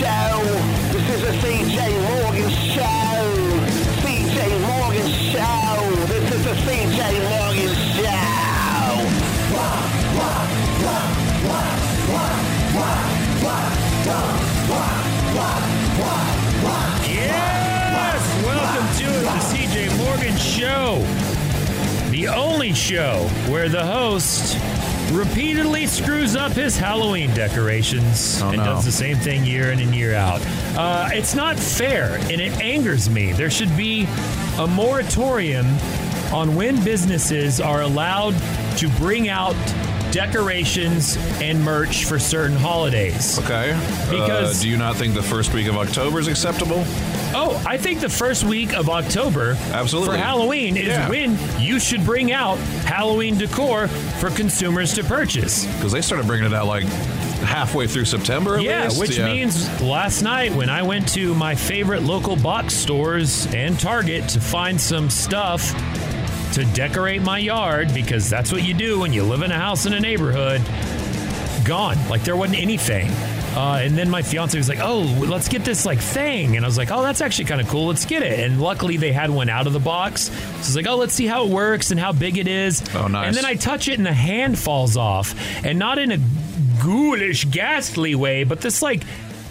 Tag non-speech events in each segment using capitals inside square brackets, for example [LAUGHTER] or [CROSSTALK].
Show. This is a CJ Morgan Show. CJ Morgan Show. This is the CJ Morgan Show. Yes! Welcome to the CJ Morgan Show. The only show where the host repeatedly screws up his Halloween decorations and no. does the same thing year in and year out. Uh, it's not fair and it angers me. There should be a moratorium on when businesses are allowed to bring out decorations and merch for certain holidays. Okay. Because- uh, do you not think the first week of October is acceptable? Oh, I think the first week of October Absolutely. for Halloween is Yeah. when you should bring out Halloween decor for consumers to purchase. Because they started bringing it out like halfway through September. At yeah, least. which Yeah. means last night when I went to my favorite local box stores and Target to find some stuff to decorate my yard because that's what you do when you live in a house in a neighborhood. Gone. Like there wasn't anything. Uh, and then my fiance was like, "Oh, let's get this like thing," and I was like, "Oh, that's actually kind of cool. Let's get it." And luckily, they had one out of the box. So I was like, "Oh, let's see how it works and how big it is." Oh, nice. And then I touch it, and the hand falls off, and not in a ghoulish, ghastly way, but this like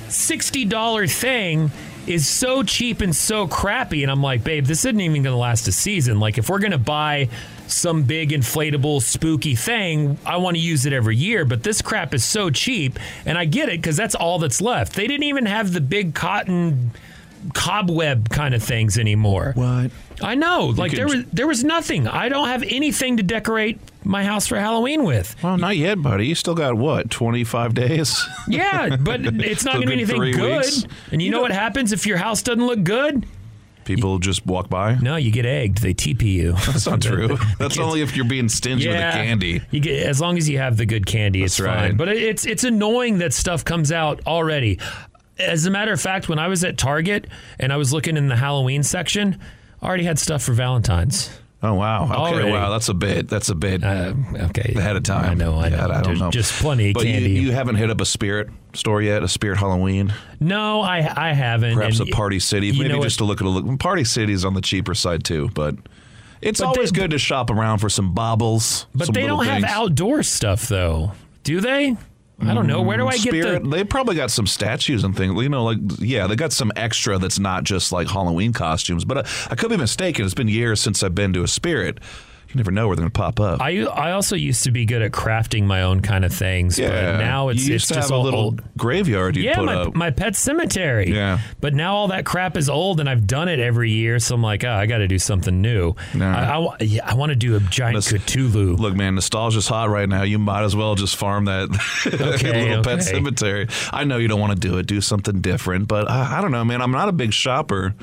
sixty dollar thing is so cheap and so crappy. And I'm like, babe, this isn't even going to last a season. Like, if we're going to buy some big inflatable spooky thing, I want to use it every year. But this crap is so cheap, and I get it because that's all that's left. They didn't even have the big cotton cobweb kind of things anymore. What? I know, like there was there was nothing. I don't have anything to decorate my house for Halloween with. Well, not yet, buddy. You still got what? Twenty five days. [LAUGHS] Yeah, but it's not Still going to be anything good. weeks. And you, You know what happens if your house doesn't look good? People just walk by. No, you get egged. They TP you. [LAUGHS] That's not [LAUGHS] true. That's kids- only if you're being stingy with the candy. You get as long as you have the good candy, it's right. fine. But it's it's annoying that stuff comes out already. As a matter of fact, when I was at Target and I was looking in the Halloween section, I already had stuff for Valentine's. Oh wow. Okay. Already. Wow. That's a bit. That's a bit Uh, okay, ahead of time. I know. I know. Yeah, I don't know. Just plenty of but candy. You, you haven't hit up a spirit store yet. A spirit Halloween. no, I I haven't. Perhaps And a Party City. Maybe just to look at a look. Party City is on the cheaper side too, but. It's But always they- good to shop around for some baubles. But some they don't have outdoor stuff though, do they? I don't know. Where do I get Spirit, the? they probably got some statues and things. You know, like yeah, they got some extra that's not just like Halloween costumes. But I, I could be mistaken. It's been years since I've been to a spirit. You never know where they're going to pop up. I I also used to be good at crafting my own kind of things, yeah, but now it's you it's to just have a little old. graveyard you'd Yeah, put my, up. my pet cemetery. Yeah. But now all that crap is old, and I've done it every year, so I'm like, oh, I got to do something new. Nah. I, I, yeah, I want to do a giant Let's- Cthulhu. Look, man, nostalgia's hot right now. You might as well just farm that [LAUGHS] Okay, little pet cemetery. I know you don't want to do it. Do something different, but I, I don't know, man. I'm not a big shopper.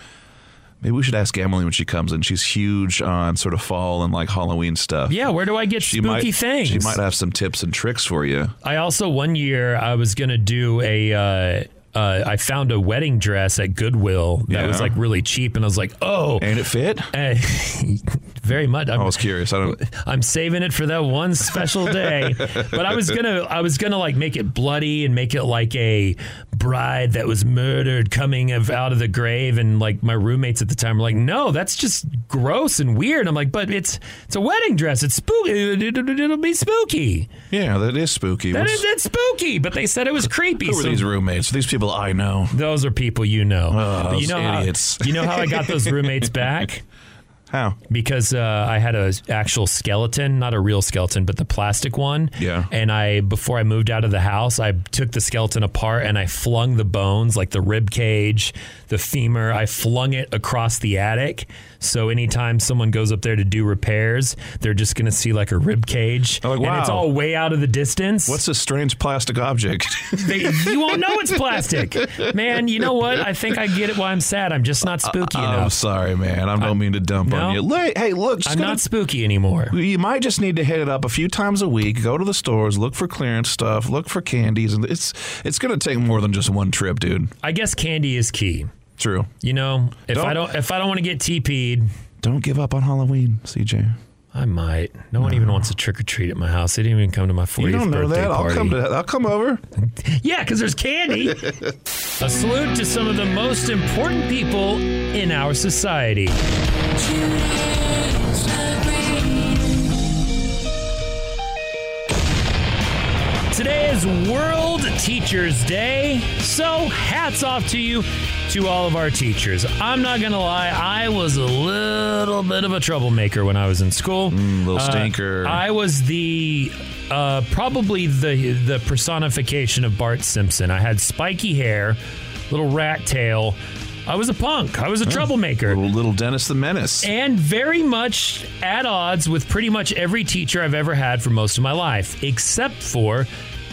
Maybe we should ask Emily when she comes in. She's huge on sort of fall and like Halloween stuff. yeah, where do I get she spooky might, things? She might have some tips and tricks for you. I also one year I was gonna do a. Uh, uh, I found a wedding dress at Goodwill that was like really cheap, and I was like, "Oh, And it fit? [LAUGHS] eh, [LAUGHS] very much." I'm, I was curious. I don't. [LAUGHS] I'm saving it for that one special day. but I was gonna, I was gonna like make it bloody and make it like a bride that was murdered coming of, out of the grave, and like my roommates at the time were like, "No, that's just gross and weird." I'm like, "But it's it's a wedding dress. It's spooky. It, will be spooky. Yeah, that is spooky. That What's- is it's spooky." But they said it was creepy. who are so- these roommates? These people I know. those are people you know. Oh, you know idiots. How, you know how I got those [LAUGHS] roommates back? How? because uh, I had a actual skeleton, not a real skeleton, but the plastic one. Yeah. And I, before I moved out of the house, I took the skeleton apart and I flung the bones, like the rib cage, the femur. I flung it across the attic. So anytime someone goes up there to do repairs, they're just going to see like a rib cage, like, and it's all way out of the distance. What's this strange plastic object? [LAUGHS] They, you won't know it's plastic, man. You know what? I think I get it. Why I'm sad. I'm just not spooky uh, I'm enough. sorry, man. I don't mean to dump No. on you. Hey, look, I'm gonna- not spooky anymore. You might just need to hit it up a few times a week. Go to the stores, look for clearance stuff, look for candies, and it's it's going to take more than just one trip, dude. I guess candy is key. True. You know, if Don't- I don't if I don't want to get TP'd, Don't give up on Halloween, CJ. I might. No one even wants to trick or treat at my house. They didn't even come to my 40th You don't know birthday that. I'll party. come to. I'll come over. [LAUGHS] yeah, because there's candy. [LAUGHS] A salute to some of the most important people in our society. Is World Teachers Day, so hats off to you, to all of our teachers. I'm not gonna lie, I was a little bit of a troublemaker when I was in school. little Uh, stinker. I was the uh, probably the the personification of Bart Simpson. I had spiky hair, little rat tail. I was a punk. I was a troublemaker Little, little Dennis the Menace. and very much at odds with pretty much every teacher I've ever had for most of my life, except for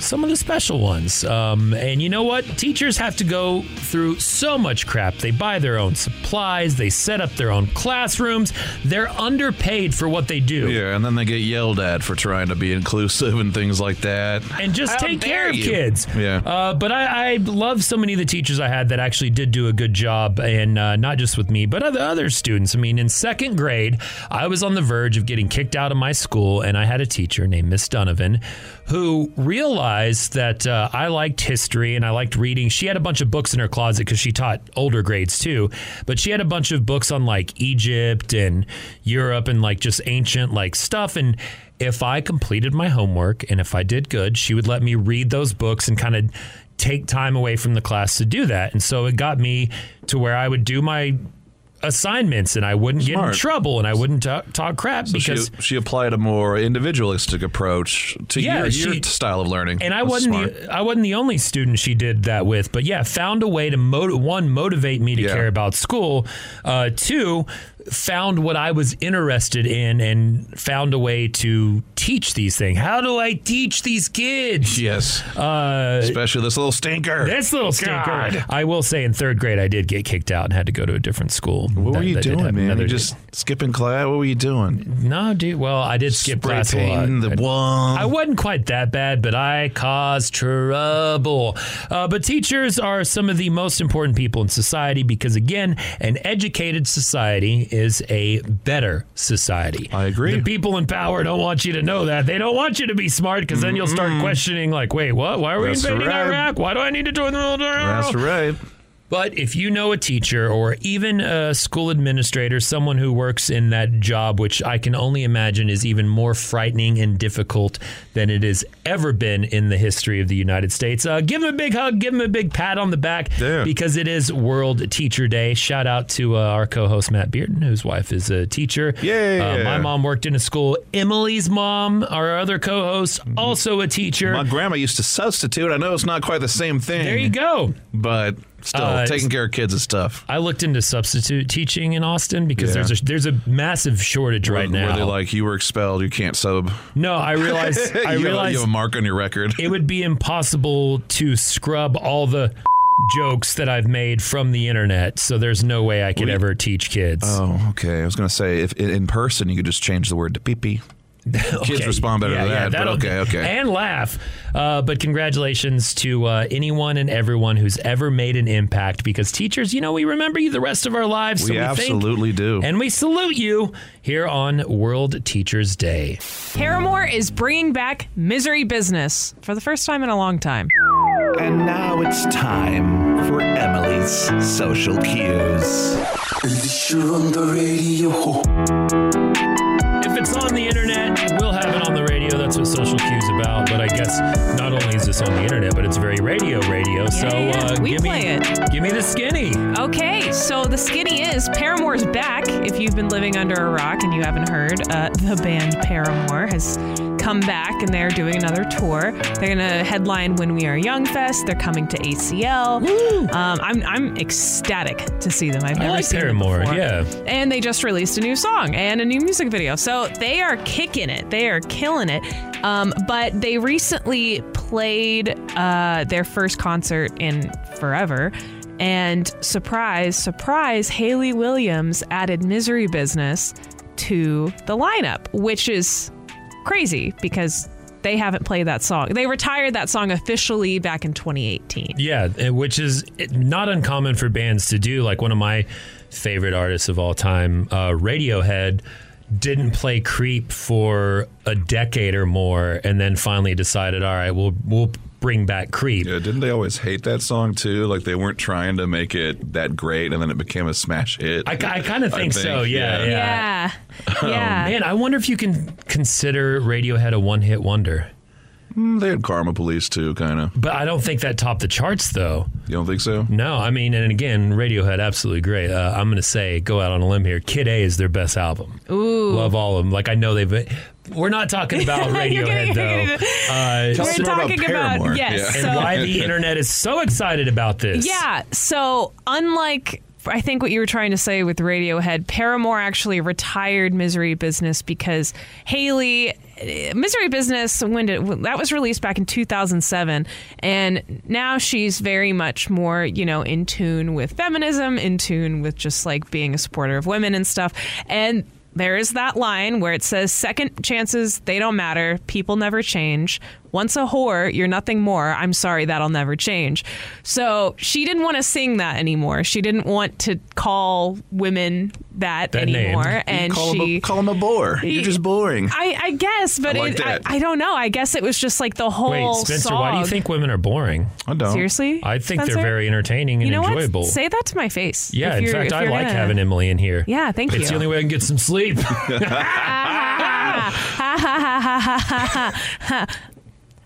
some of the special ones. Um, and you know what? Teachers have to go through so much crap. They buy their own supplies, they set up their own classrooms, they're underpaid for what they do. yeah, and then they get yelled at for trying to be inclusive and things like that. and just How take dare care of kids. Yeah. Uh, but I, I love so many of the teachers I had that actually did do a good job, and uh, not just with me, but other other students. I mean, in second grade, I was on the verge of getting kicked out of my school, and I had a teacher named Miss Donovan who realized that uh, I liked history and I liked reading. She had a bunch of books in her closet because she taught older grades too, but she had a bunch of books on like Egypt and Europe and like just ancient like stuff and if I completed my homework and if I did good, she would let me read those books and kind of take time away from the class to do that. And so it got me to where I would do my assignments and I wouldn't get in trouble and I wouldn't talk, talk crap So because she, she applied a more individualistic approach to Yeah, your, she- your style of learning. and I That's wasn't smart. the, I wasn't the only student she did that with, but yeah, found a way to motiv- one motivate me to Yeah. care about school. Uh, two, found what I was interested in and found a way to teach these things. How do I teach these kids? Yes. Uh, Especially this little stinker. this little stinker. God. I will say, in third grade, I did get kicked out and had to go to a different school. What That- were you doing, man? another- You just skipping class? What were you doing? no, dude. Well, I did skip Spray class a lot. the I- wall. I wasn't quite that bad, but I caused trouble. Uh, but teachers are some of the most important people in society because, again, an educated society is a better society. I agree. The people in power don't want you to know that. They don't want you to be smart because then you'll start questioning, like, wait, what? Why are we That's invading right. Iraq? Why do I need to join the military? That's right. But if you know a teacher or even a school administrator, someone who works in that job, which I can only imagine is even more frightening and difficult than it has ever been in the history of the United States, uh, give them a big hug, give them a big pat on the back Yeah. because it is World Teacher Day. Shout out to uh, our co host, Matt Bearden, whose wife is a teacher. Yeah. Uh, my mom worked in a school. Emily's mom, our other co host, also a teacher. My grandma used to substitute. I know it's not quite the same thing. there you go. But still, Uh, taking care of kids is tough. I looked into substitute teaching in Austin because Yeah. there's a there's a massive shortage right now. Where they're like, you were expelled. You can't sub. no, I realize [LAUGHS] I you, have, a- you have a mark on your record. it would be impossible to scrub all the [LAUGHS] jokes that I've made from the internet. So there's no way I could ever teach kids. Oh, okay. I was going to say, if in person, you could just change the word to pee pee. [LAUGHS] Kids Okay. respond better Yeah, to yeah, that. but okay, okay. And laugh. Uh, but congratulations to uh, anyone and everyone who's ever made an impact because teachers, you know, we remember you the rest of our lives. so we we think- absolutely do. And we salute you here on World Teachers Day. Paramore is bringing back Misery Business for the first time in a long time. And now it's time for Emily's social cues. You're on the radio. If it's on the internet, we'll have it on the radio. That's what social cues about. But I guess not only is this on the internet, but it's very radio radio. so yeah, yeah. uh, We give play me it. give me the skinny. Okay, so the skinny is Paramore's back. If you've been living under a rock and you haven't heard, uh, the band Paramore has come back and they're doing another tour. They're gonna headline When We Are Young Fest. They're coming to ACL. Um, I'm I'm ecstatic to see them. I've I never like seen Paramore, them before. yeah. And they just released a new song and a new music video. So they are kicking it. They are killing it. Um, but they recently played uh, their first concert in forever. And surprise, surprise, Hayley Williams added Misery Business to the lineup, which is crazy because they haven't played that song. They retired that song officially back in 2018. Yeah, which is not uncommon for bands to do. Like one of my favorite artists of all time, uh, Radiohead, didn't play Creep for a decade or more, and then finally decided, all right, we'll we'll bring back Creep. Yeah, didn't they always hate that song too? Like they weren't trying to make it that great, and then it became a smash hit. I, I kind of I think, so. Yeah, yeah. Yeah. Yeah. Man, I wonder if you can consider Radiohead a one-hit wonder. Mm, they had Karma Police too, kind of. But I don't think that topped the charts, though. You don't think so? No, I mean, and again, Radiohead, absolutely great. Uh, I'm going to say, go out on a limb here. Kid A is their best album. Ooh. Love all of them. Like I know they've. We're not talking about [LAUGHS] Radiohead though. Uh, Tell We're us more about talking about, Paramore. yes. Yeah. So, and why the internet is so excited about this. Yeah. So, unlike I think what you were trying to say with Radiohead, Paramore actually retired Misery Business because Hayley eh, Misery Business when did that was released back in 2007 and now she's very much more, you know, in tune with feminism, in tune with just like being a supporter of women and stuff. And there is that line where it says second chances they don't matter. People never change once a whore you're nothing more i'm sorry that'll never change so she didn't want to sing that anymore she didn't want to call women that, That anymore You and call, she him a, call him a bore. You're just boring. I, I guess, but I like it, I. I don't know. I guess it was just like the whole Wait, Spencer, song. why do you think women are boring? I don't. Seriously, I think Spencer? they're very entertaining and You know enjoyable. what? Say that to my face. yeah, in fact, I like gonna- having Emily in here. Yeah, thank It's you. It's the only way I can get some sleep. [LAUGHS] [LAUGHS] [LAUGHS]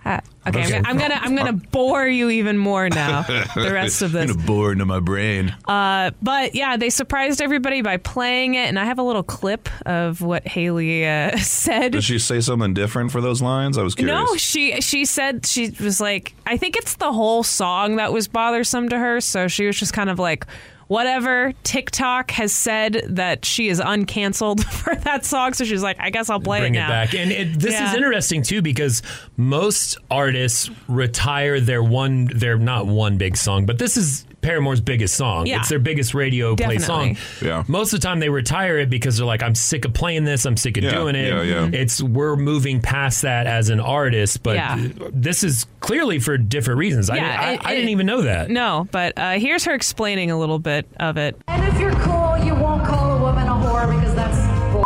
Okay, I'm, gonna- I'm gonna I'm gonna bore you even more now. The rest of [LAUGHS] this, Gonna bore into my brain. Uh, but yeah, they surprised everybody by playing it, and I have a little clip of what Hayley uh, [LAUGHS] said. Did she say something different for those lines? I was curious. No, she she said she was like I think it's the whole song that was bothersome to her, so she was just kind of like whatever TikTok has said that she is uncanceled [LAUGHS] for that song, so she's like I guess I'll play Bring it it now. back. And it, this Yeah. is interesting too because most artists retire their one, their not one big song, but this is Paramore's biggest song. Yeah. It's their biggest radio play Definitely. song. Yeah. Most of the time they retire it because they're like, I'm sick of playing this. I'm sick of Yeah, doing it. yeah, yeah. It's we're moving past that as an artist, but Yeah. this is clearly for different reasons. I, Yeah, didn't, I, it- I didn't it- even know that. No, but uh, here's her explaining a little bit of it. And if you're cool, you won't call a woman a whore because that's bull.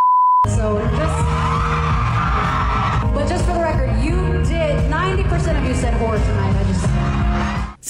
So just, but just for the record, you did. Ninety percent of you said whore tonight. I just.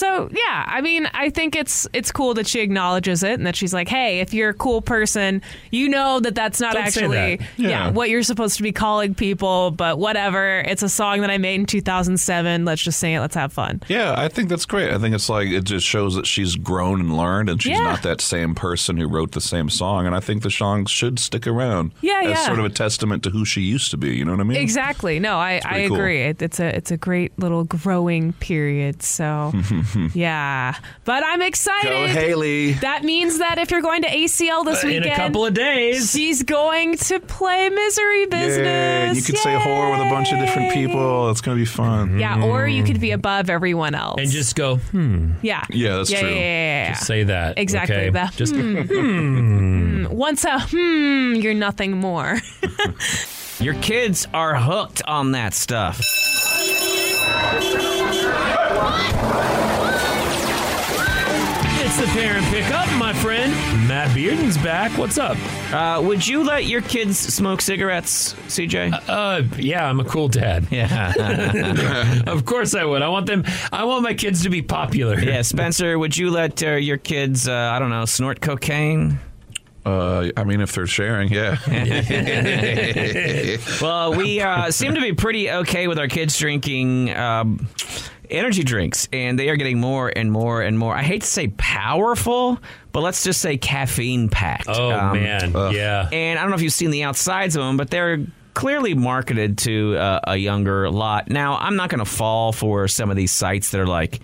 So yeah, I mean, I think it's it's cool that she acknowledges it and that she's like, hey, if you're a cool person, you know that that's not Don't actually that. Yeah. what you're supposed to be calling people. But whatever, it's a song that I made in 2007. Let's just sing it. Let's have fun. Yeah, I think that's great. I think it's like it just shows that she's grown and learned, and she's Yeah. not that same person who wrote the same song. And I think the song should stick around. Yeah, as yeah. sort of a testament to who she used to be. You know what I mean? Exactly. No, I, I cool. agree. It, it's a it's a great little growing period. So [LAUGHS] [LAUGHS] yeah, but I'm excited. Go Hayley. That means that if you're going to ACL this In weekend, a couple of days. she's going to play Misery Business. Yeah, you could say whore with a bunch of different people. It's gonna be fun. Yeah, or you could be above everyone else. and just go, hmm, yeah, Yeah, that's yeah, true. Yeah, yeah, yeah, yeah. say that. Exactly, Okay? the just [LAUGHS] Once a hmm, you're nothing more. [LAUGHS] Your kids are hooked on that stuff. It's the parent pickup, my friend. Matt Bearden's back. What's up? Uh, would you let your kids smoke cigarettes, CJ? Uh, yeah, I'm a cool dad. yeah. [LAUGHS] Of course I would. I want them. I want my kids to be popular. yeah, Spencer, would you let uh, your kids, uh, I don't know, snort cocaine? Uh, I mean, if they're sharing, yeah. [LAUGHS] Well, we uh, seem to be pretty okay with our kids drinking um, energy drinks, and they are getting more and more and more. I hate to say powerful, but let's just say caffeine packed. Oh Um, man. yeah. And I don't know if you've seen the outsides of them, but they're clearly marketed to uh, a younger lot. Now, I'm not going to fall for some of these sites that are like,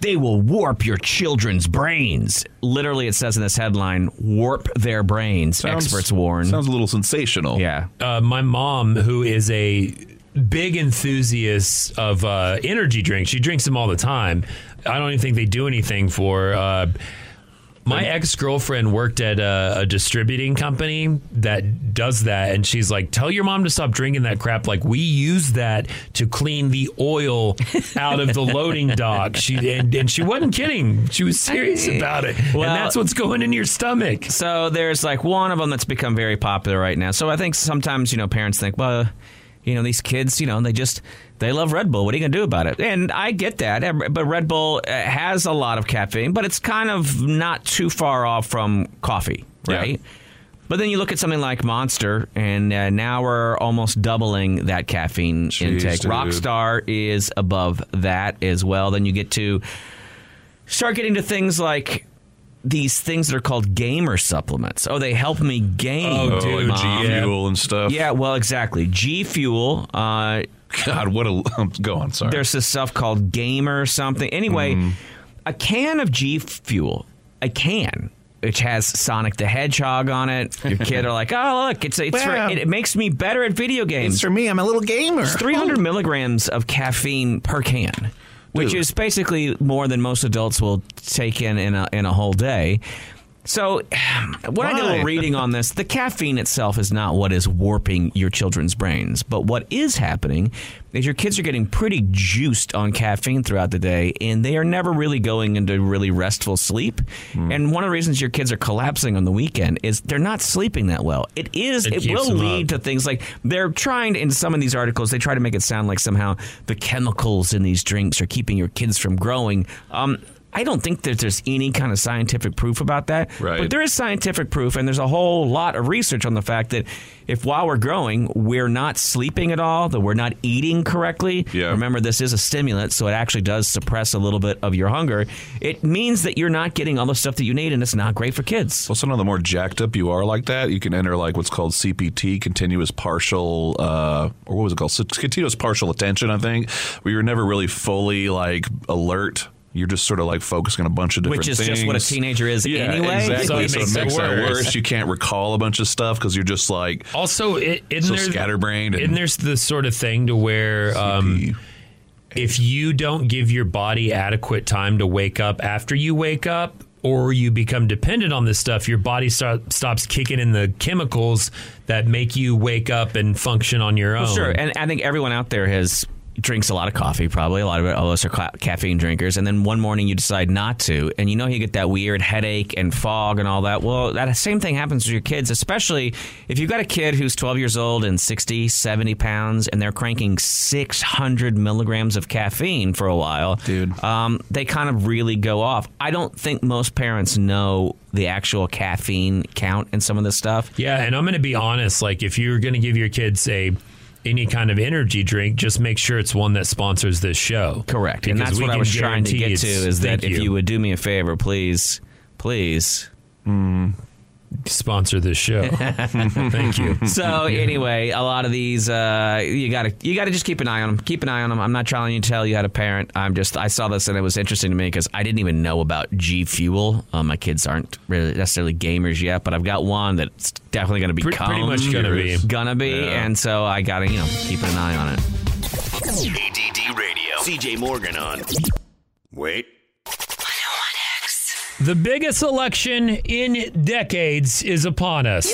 they will warp your children's brains. Literally, it says in this headline, warp their brains, experts warn. Sounds a little sensational. yeah. uh, my mom, who is a big enthusiast of uh, energy drinks, she drinks them all the time. I don't even think they do anything for. Uh, my ex girlfriend worked at a, a distributing company that does that, and she's like, "Tell your mom to stop drinking that crap. Like we use that to clean the oil out of the loading dock." She and, and she wasn't kidding; she was serious about it, Well- and that's what's going in your stomach. So there's like one of them that's become very popular right now. So I think sometimes, you know, parents think, well, you know, these kids, you know, they just they love Red Bull. What are you going to do about it? And I get that, eh, but Red Bull uh, has a lot of caffeine, but it's kind of not too far off from coffee, Yeah. right? But then you look at something like Monster, and uh, now we're almost doubling that caffeine Jeez, intake. dude. Rockstar is above that as well. Then you get to start getting to things like these things that are called gamer supplements. Oh, they help me game. Oh, Oh, dude, like G yeah. Fuel and stuff. Yeah, well, exactly. G Fuel. Uh, God, what a go on. Sorry. there's this stuff called Gamer something. Anyway, Mm-hmm. a can of G Fuel, a can. Which has Sonic the Hedgehog on it. Your kid are like, [LAUGHS] oh look, it's it's for, it, it makes me better at video games. It's for me. I'm a little gamer. It's 300 milligrams of caffeine per can, which is basically more than most adults will take in in a, in a whole day. So, [SIGHS] when I did a little reading on this, the caffeine itself is not what is warping your children's brains. But what is happening is your kids are getting pretty juiced on caffeine throughout the day, and they are never really going into really restful sleep. Hmm. And one of the reasons your kids are collapsing on the weekend is they're not sleeping that well. It is, It it, will lead up. to things like they're trying to, in some of these articles they try to make it sound like somehow the chemicals in these drinks are keeping your kids from growing um, I don't think that there's any kind of scientific proof about that. Right. But there is scientific proof, and there's a whole lot of research on the fact that if while we're growing, we're not sleeping at all, that we're not eating correctly. Yeah. Remember, this is a stimulant, so it actually does suppress a little bit of your hunger. It means that you're not getting all the stuff that you need, and it's not great for kids. Well, some of the more jacked up you are like that, you can enter like what's called CPT, continuous partial, uh, or what was it called? So- Continuous partial attention, I think, where you're never really fully like alert. You're just sort of like focusing on a bunch of different things. Which is things. just what a teenager is yeah, anyway. Exactly. So [LAUGHS] it So it makes makes it worse. worse. You can't recall a bunch of stuff because you're just like Also, it, isn't So there, scatterbrained and- And there's the sort of thing to where um, if you don't give your body adequate time to wake up after you wake up, or you become dependent on this stuff, your body start, stops kicking in the chemicals that make you wake up and function on your own. Well, sure, and I think everyone out there has drinks a lot of coffee. Probably a lot of it. All of us are ca- caffeine drinkers, and then one morning you decide not to, and you know you get that weird headache and fog and all that. Well, that same thing happens to your kids, especially if you've got a kid who's 12 years old and 60, 70 pounds, and they're cranking 600 milligrams of caffeine for a while. Dude. um, they kind of really go off. I don't think most parents know the actual caffeine count in some of this stuff. Yeah, and I'm going to be honest. Like, if you're going to give your kids a any kind of energy drink, just make sure it's one that sponsors this show. Correct. and that's what I was trying to get to is that thank if you would do me a favor, please, please. Hmm. Sponsor this show. [LAUGHS] Thank you. So anyway, a lot of these uh, you gotta you gotta just keep an eye on them. Keep an eye on them. I'm not trying to tell you how to parent. I'm just I saw this and it was interesting to me because I didn't even know about G Fuel. Um, my kids aren't really necessarily gamers yet, but I've got one that's definitely going to Pre- become pretty much gonna be. gonna be, Yeah. and so I gotta you know keep an eye on it. ADD Radio. CJ Morgan on. Wait. The biggest election in decades is upon us.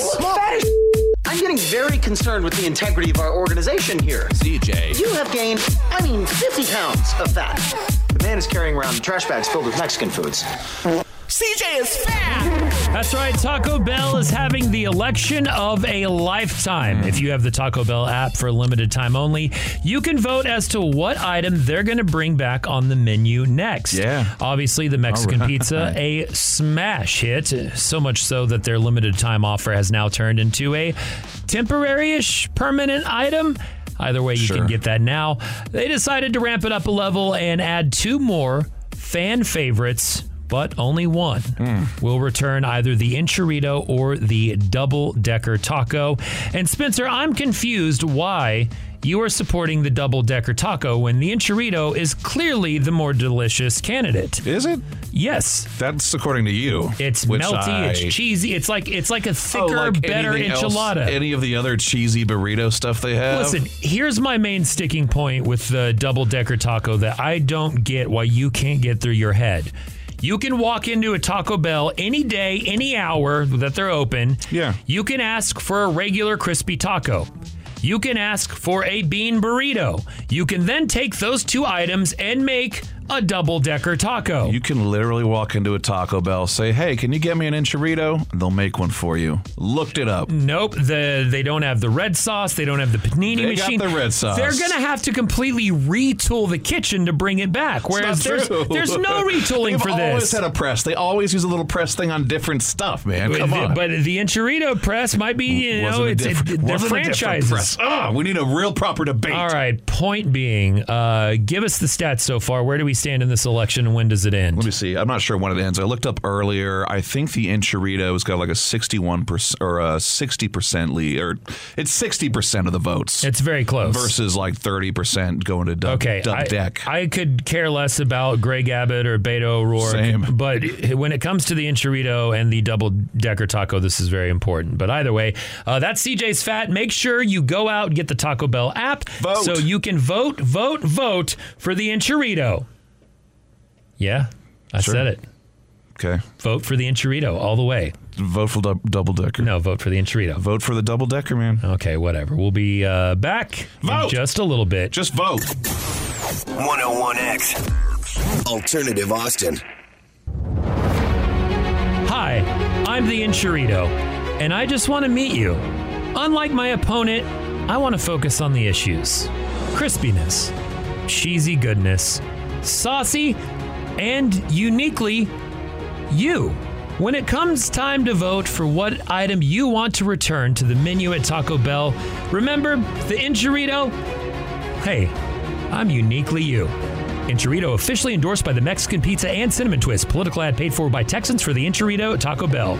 I'm getting very concerned with the integrity of our organization here. CJ. You have gained, I mean, 50 pounds of fat. The man is carrying around trash bags filled with Mexican foods. CJ is fat. That's right. Taco Bell is having the election of a lifetime. If you have the Taco Bell app for a limited time only, you can vote as to what item they're going to bring back on the menu next. Yeah. Obviously, the Mexican pizza, [LAUGHS] a smash hit. So much so that their limited time offer has now turned into a temporary ish permanent item. Either way, you can get that now. They decided to ramp it up a level and add two more fan favorites, but only one hmm. will return either the Enchirito or the double decker taco. And Spencer, I'm confused why you are supporting the double decker taco when the Enchirito is clearly the more delicious candidate. Is it? Yes. That's according to you. It's melty, I- it's cheesy. It's like it's like a Oh, thicker, like better anything else- enchilada. any of the other cheesy burrito stuff they have. Listen, here's my main sticking point with the double decker taco that I don't get why you can't get through your head. You can walk into a Taco Bell any day, any hour that they're open. Yeah. You can ask for a regular crispy taco. You can ask for a bean burrito. You can then take those two items and make a double decker taco. You can literally walk into a Taco Bell, say, "Hey, can you get me an enchilada?" They'll make one for you. Looked it up. Nope, the they don't have the red sauce. They don't have the panini They got machine. the red sauce. They're gonna have to completely retool the kitchen to bring it back. Whereas there's, true. there's no [LAUGHS] retooling They've for always this. had a press. They always use a little press thing on different stuff, man. Come The- on. But the enchilada press might be, you know, it's it, different- they're different franchises. press. Ah, we need a real proper debate. All right. Point being, uh, give us the stats so far. Where do we stand in this election, and when does it end? Let me see. I'm not sure when it ends. I looked up earlier. I think the Enchilada's got like a 61 percent or a 60 percent lead, or it's 60 percent of the votes. It's very close. versus like 30 percent going to dub, Okay, dub I, deck. I could care less about Greg Abbott or Beto O'Rourke. Same. But when it comes to the enchilada and the double decker taco, this is very important. But either way, uh, that's CJ's Fat. Make sure you go out and get the Taco Bell app Vote. so you can vote, vote, vote for the enchilada. Yeah, I Sure. said it. okay, Vote for the enchilada all the way. vote for dub, double decker. No, vote for the enchilada. Vote for the double decker, man. Okay, whatever. We'll be uh, back in Vote. just a little bit. Just vote. 101X. Alternative Austin. Hi, I'm the Enchirito, and I just want to meet you. Unlike my opponent, I want to focus on the issues crispiness, cheesy goodness, saucy, and uniquely, you. When it comes time to vote for what item you want to return to the menu at Taco Bell, remember the Enchirito? Hey, I'm uniquely you. Enchirito officially endorsed by the Mexican Pizza and Cinnamon Twist. Political ad paid for by Texans for the Enchirito at Taco Bell.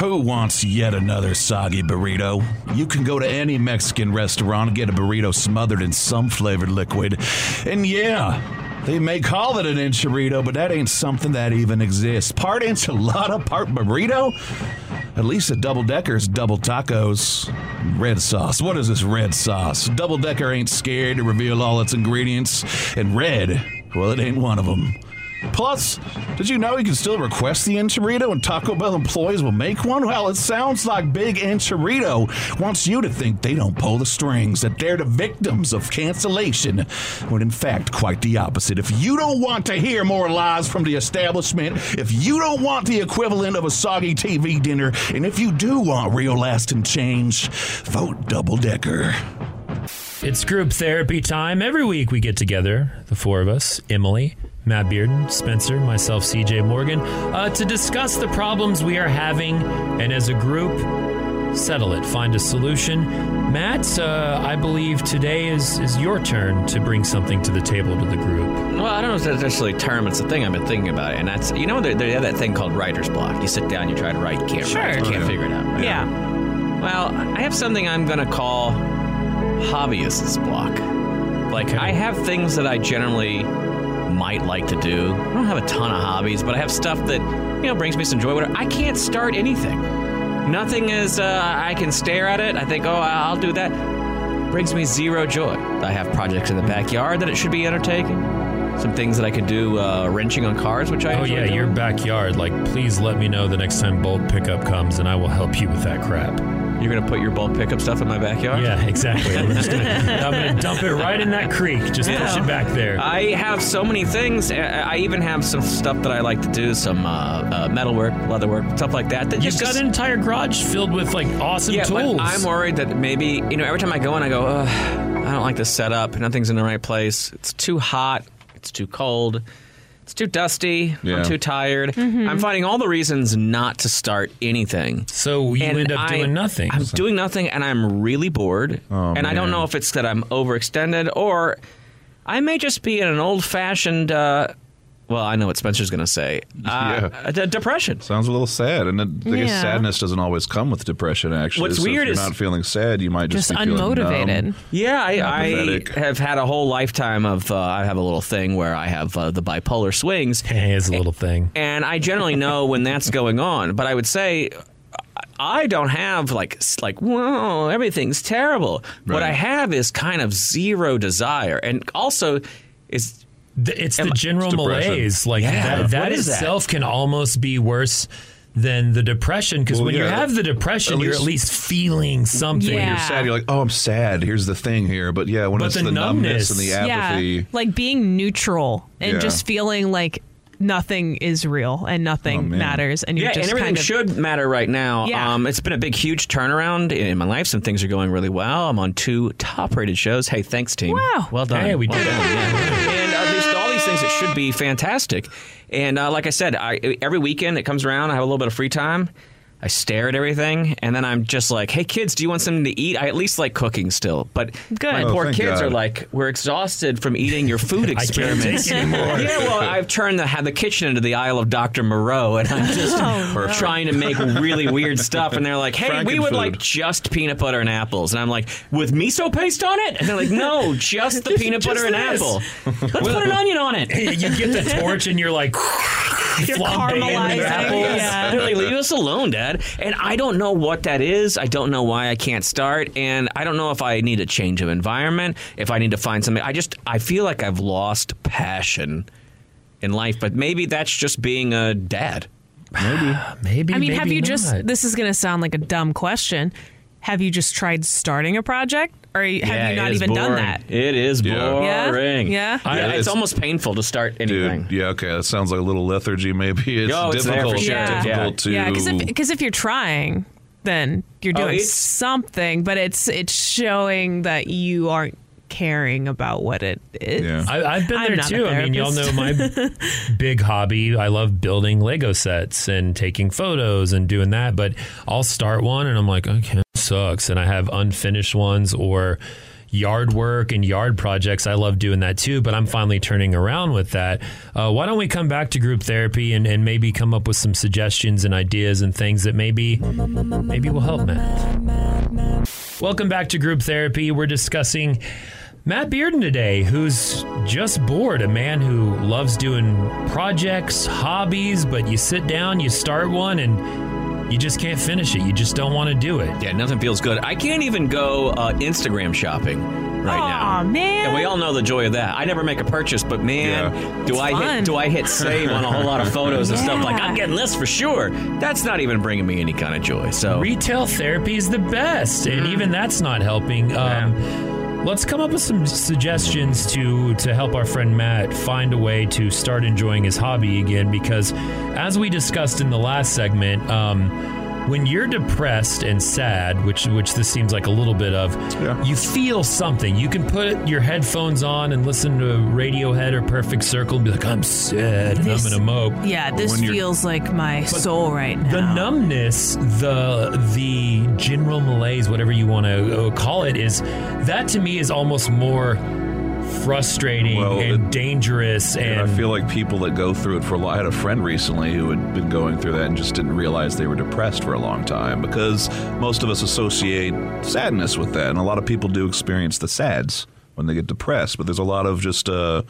Who wants yet another soggy burrito? You can go to any Mexican restaurant and get a burrito smothered in some flavored liquid. And yeah, they may call it an enchilada, but that ain't something that even exists. Part enchilada, part burrito? At least a double decker's double tacos. Red sauce. What is this red sauce? Double decker ain't scared to reveal all its ingredients. And red, well, it ain't one of them. Plus, did you know you can still request the enchilada and Taco Bell employees will make one? Well, it sounds like Big Enchirito wants you to think they don't pull the strings, that they're the victims of cancellation, when in fact, quite the opposite. If you don't want to hear more lies from the establishment, if you don't want the equivalent of a soggy TV dinner, and if you do want real lasting change, vote double decker. It's group therapy time. Every week we get together, the four of us, Emily, Matt Bearden, Spencer, myself, CJ Morgan, uh, to discuss the problems we are having and as a group, settle it, find a solution. Matt, uh, I believe today is, is your turn to bring something to the table to the group. Well, I don't know if that's necessarily a term. It's a thing I've been thinking about, and that's you know they, they have that thing called writer's block. You sit down, you try to write, you can't write, you can't figure it out. right? Yeah. Well, I have something I'm gonna call hobbyist's block. Like I have things that I generally might like to do. I don't have a ton of hobbies, but I have stuff that you know brings me some joy. Whatever. I can't start anything. Nothing is. Uh, I can stare at it. I think, oh, I'll do that. Brings me zero joy. I have projects in the backyard that it should be undertaking. Some things that I could do uh, wrenching on cars, which I Oh, yeah, doing. your backyard. Like, please let me know the next time bulk pickup comes and I will help you with that crap. You're gonna put your bulk pickup stuff in my backyard. Yeah, exactly. I'm, gonna, [LAUGHS] I'm gonna dump it right in that creek. Just push it back there. I have so many things. I I even have some stuff that I like to do, some uh, uh, metalwork, leatherwork, stuff like that. that You've just- got an entire garage filled with like awesome yeah, tools. but I'm worried that maybe you know every time I go in, I go, I don't like this setup. Nothing's in the right place. It's too hot. It's too cold. It's too dusty. Yeah. I'm too tired. I'm finding all the reasons not to start anything. so you And end up I- doing nothing. I'm doing nothing, and I'm really bored. Oh, and I don't know if it's that I'm overextended or I may just be in an old-fashioned. Uh, well, I know what Spencer's going to say. [LAUGHS] Uh, Yeah. a d- depression. Sounds a little sad, and I guess Yeah. sadness doesn't always come with depression. Actually, What's so weird if you're is- not feeling sad, you might just, Just be feeling unmotivated. numb. Yeah, I, I have had a whole lifetime of. Uh, I have a little thing where I have uh, the bipolar swings, [LAUGHS] Hey, it's a little thing. and I generally know when that's going on. But I would say I don't have like s- like whoa everything's terrible. What Right. I have is kind of zero desire, and also is Th- It's the general It's depression. malaise. Like Yeah, that, that what is that? itself can almost be worse than the depression because Well, when you have the depression, At you're at least- least feeling something. Yeah. You're sad. You're like, oh, I'm sad. Here's the thing here. But yeah, when But it's the the, numbness, and the apathy. Yeah, like being neutral and Yeah. just feeling like nothing is real and nothing Oh, matters, and you're yeah, just and everything kind of, should matter right now. Yeah. Um, it's been a big, huge turnaround in my life. Some things are going really well. I'm on two top-rated shows. Hey, thanks, team. Wow. well done. Hey, we well did it. Things that should be fantastic. And uh, like I said, I, every weekend it comes around, I have a little bit of free time. I stare at everything, and then I'm just like, "Hey, kids, do you want something to eat?" I at least like cooking still, but Good. my Oh, poor thank kids God. are like, "We're exhausted from eating your food [LAUGHS] can't experiments." anymore. Yeah, well, I've turned the, had the kitchen into the Isle of Dr. Moreau, and I'm [LAUGHS] just Oh, trying to make really weird stuff. And they're like, hey, we would Frankenfood. like just peanut butter and apples. And I'm like, with miso paste on it? And they're like, no, just the [LAUGHS] peanut Just butter and this. apple. Let's put an onion on it. you get the torch and you're like You're caramelizing, apples. yeah. They're like, leave us alone, Dad. And I don't know what that is. I don't know why I can't start. And I don't know if I need a change of environment, if I need to find something. I just, I feel like I've lost passion in life. But maybe that's just being a dad. Maybe. [SIGHS] maybe. I mean, have maybe you just? This is going to sound like a dumb question. Have you just tried starting a project, or have Yeah, you not is even done that? It is Yeah. Yeah? boring. Yeah? Yeah, Yeah, it's, it's- almost painful to start anything. Dude, yeah, okay. That sounds like a little lethargy. Maybe it's Oh, it's there difficult. for sure. Yeah. difficult to. Yeah, because if, 'cause if you're trying, then you're Oh, doing it's- something, but it's it's showing that you aren't caring about what it is. Yeah. I, I've been I'm there too. I mean, y'all know my [LAUGHS] big hobby. I love building Lego sets and taking photos and doing that. But I'll start one and I'm like, okay, this sucks. And I have unfinished ones or yard work and yard projects. I love doing that too. But I'm finally turning around with that. Uh, why don't we come back to group therapy and, and maybe come up with some suggestions and ideas and things that maybe maybe will help Matt. Welcome back to group therapy. We're discussing Matt Bearden today, who's just bored, a man who loves doing projects, hobbies, but you sit down, you start one, and you just can't finish it. You just don't want to do it. Yeah, nothing feels good. I can't even go uh, Instagram shopping right Aw, now. man. And we all know the joy of that. I never make a purchase, but man, do It's I fun. hit do I hit save on a whole lot of photos and stuff like Yeah. I'm getting this for sure. That's not even bringing me any kind of joy. So Retail therapy is the best, and even that's not helping. Um, Let's come up with some suggestions to to help our friend Matt find a way to start enjoying his hobby again. Because, as we discussed in the last segment, um, when you're depressed and sad, which which this seems like a little bit of, Yeah. you feel something. You can put your headphones on and listen to Radiohead or Perfect Circle and be like, "I'm sad, and I'm This- gonna mope." Yeah, this feels like my soul right now. The numbness, the the general malaise, whatever you want to uh, call it, is that to me is almost more frustrating Well, and it- dangerous. And, And I feel like people that go through it for a lot. I had a friend recently who had been going through that and just didn't realize they were depressed for a long time because most of us associate sadness with that. And a lot of people do experience the sads when they get depressed, but there's a lot of just uh,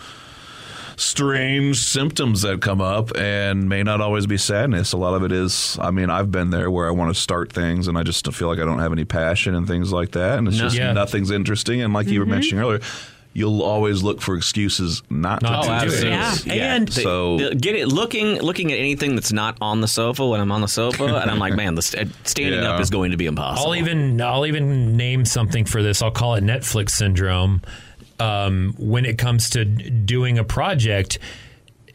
strange symptoms that come up and may not always be sadness. A lot of it is, I mean, I've been there where I want to start things and I just feel like I don't have any passion and things like that. And it's No. just Yeah. nothing's interesting. And like you were mentioning earlier, you'll always look for excuses not, Not to to do do it. it. Yeah. And- the- So- the- get it looking looking at anything that's not on the sofa when I'm on the sofa, [LAUGHS] and I'm like, man, the st- standing Yeah. up is going to be impossible. I'll even I'll even name something for this. I'll call it Netflix syndrome. Um, when it comes to doing a project,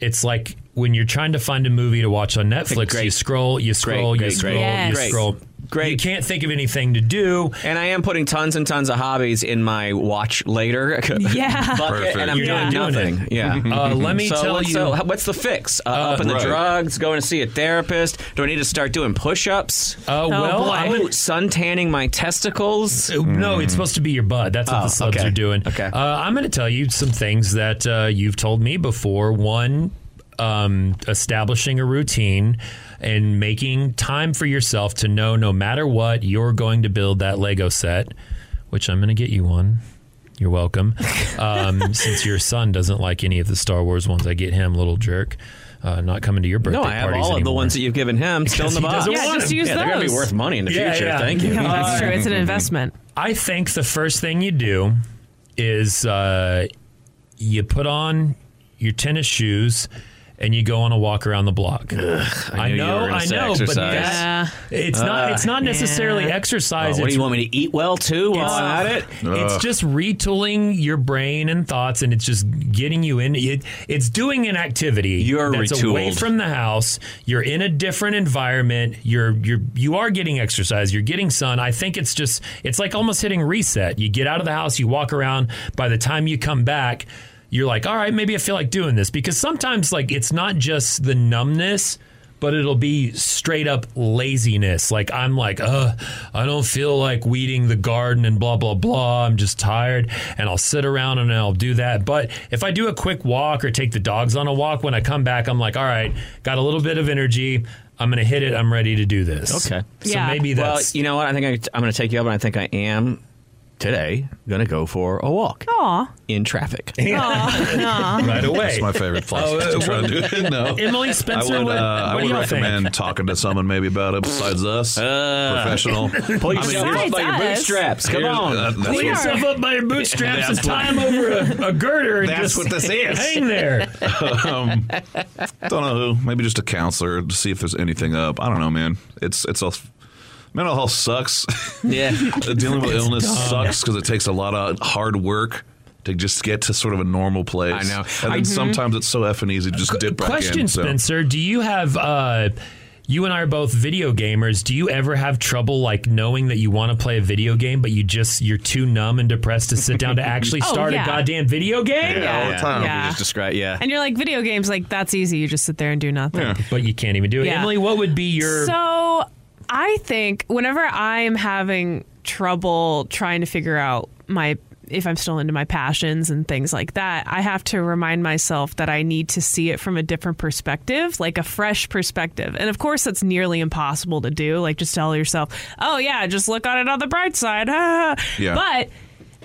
it's like when you're trying to find a movie to watch on Netflix. Great. You scroll, you scroll, you great, scroll, great. you Yes. scroll. Great. You can't think of anything to do. And I am putting tons and tons of hobbies in my watch later [LAUGHS] Yeah. bucket, and I'm You're doing not doing nothing. it. Yeah. Uh, let me so tell what's, you. so what's the fix? Uh, up in the drugs, going to see a therapist. Do I need to start doing push-ups? uh, well, boy. I'm Oh, gonna- sun tanning my testicles. No, it's supposed to be your butt. That's what Oh, the subs okay. are doing. Okay. Uh, I'm going to tell you some things that uh, you've told me before. One, um, establishing a routine and making time for yourself to know no matter what, you're going to build that Lego set, which I'm going to get you one. You're welcome. [LAUGHS] Um, since your son doesn't like any of the Star Wars ones, I get him, little jerk. Uh, not coming to your birthday No, I have parties all of the ones that you've given him still in the box. Yeah, just them. use yeah, they're going to be worth money in the Yeah, future. yeah. Thank you. No, that's true. It's an [LAUGHS] investment. I think the first thing you do is uh, you put on your tennis shoes and you go on a walk around the block. I, knew you know, I know, exercise. but that's, it's not. It's not necessarily yeah. exercise. what do it's you want me to eat well too while I'm at it? it's just retooling your brain and thoughts, and it's just getting you in. It, it's doing an activity You're that's away from the house. You're in a different environment. You're you're you are getting exercise. You're getting sun. I think it's just it's like almost hitting reset. You get out of the house. You walk around. By the time you come back, you're like, all right, maybe I feel like doing this because sometimes like it's not just the numbness but it'll be straight up laziness. Like I'm like, uh, I don't feel like weeding the garden and blah blah blah. I'm just tired, and I'll sit around and I'll do that. But if I do a quick walk or take the dogs on a walk, when I come back, I'm like, all right, got a little bit of energy. I'm gonna hit it. I'm ready to do this. Okay. So Yeah. maybe Well, you know what? I think I, I'm going to take you up, and I think I am today going to go for a walk Aw. in traffic. [LAUGHS] right away. That's my favorite place Oh, to uh, try to do it. [LAUGHS] No. Emily I Spencer, would, what, uh, I what do would y'all recommend think? talking to someone maybe about it besides us, Uh, professional. Pull yourself up by your bootstraps. Come Here's- on. uh, that's Pull yourself up by your [LAUGHS] bootstraps and tie them over a, a girder and That's just what this is. hang there. um, don't know who. Maybe just a counselor to see if there's anything up. I don't know, man. It's it's a mental health sucks. Yeah. [LAUGHS] Dealing with illness sucks because it takes a lot of hard work to just get to sort of a normal place. I know. And then I- sometimes it's so effing easy to just dip back Question, in. So. Spencer, do you have? Uh, you and I are both video gamers. Do you ever have trouble like knowing that you want to play a video game, but you just you're too numb and depressed to sit down to [LAUGHS] actually Oh, start yeah. a goddamn video game? Yeah. all the time. Yeah. You just describe, yeah. And you're like, video games, like, that's easy. You just sit there and do nothing. But you can't even do it. Yeah. Emily, what would be your? So I think whenever I am having trouble trying to figure out my if I'm still into my passions and things like that, I have to remind myself that I need to see it from a different perspective, like a fresh perspective. And of course, that's nearly impossible to do. Like, just tell yourself, oh, yeah, just look on it on the bright side. [LAUGHS] Yeah. But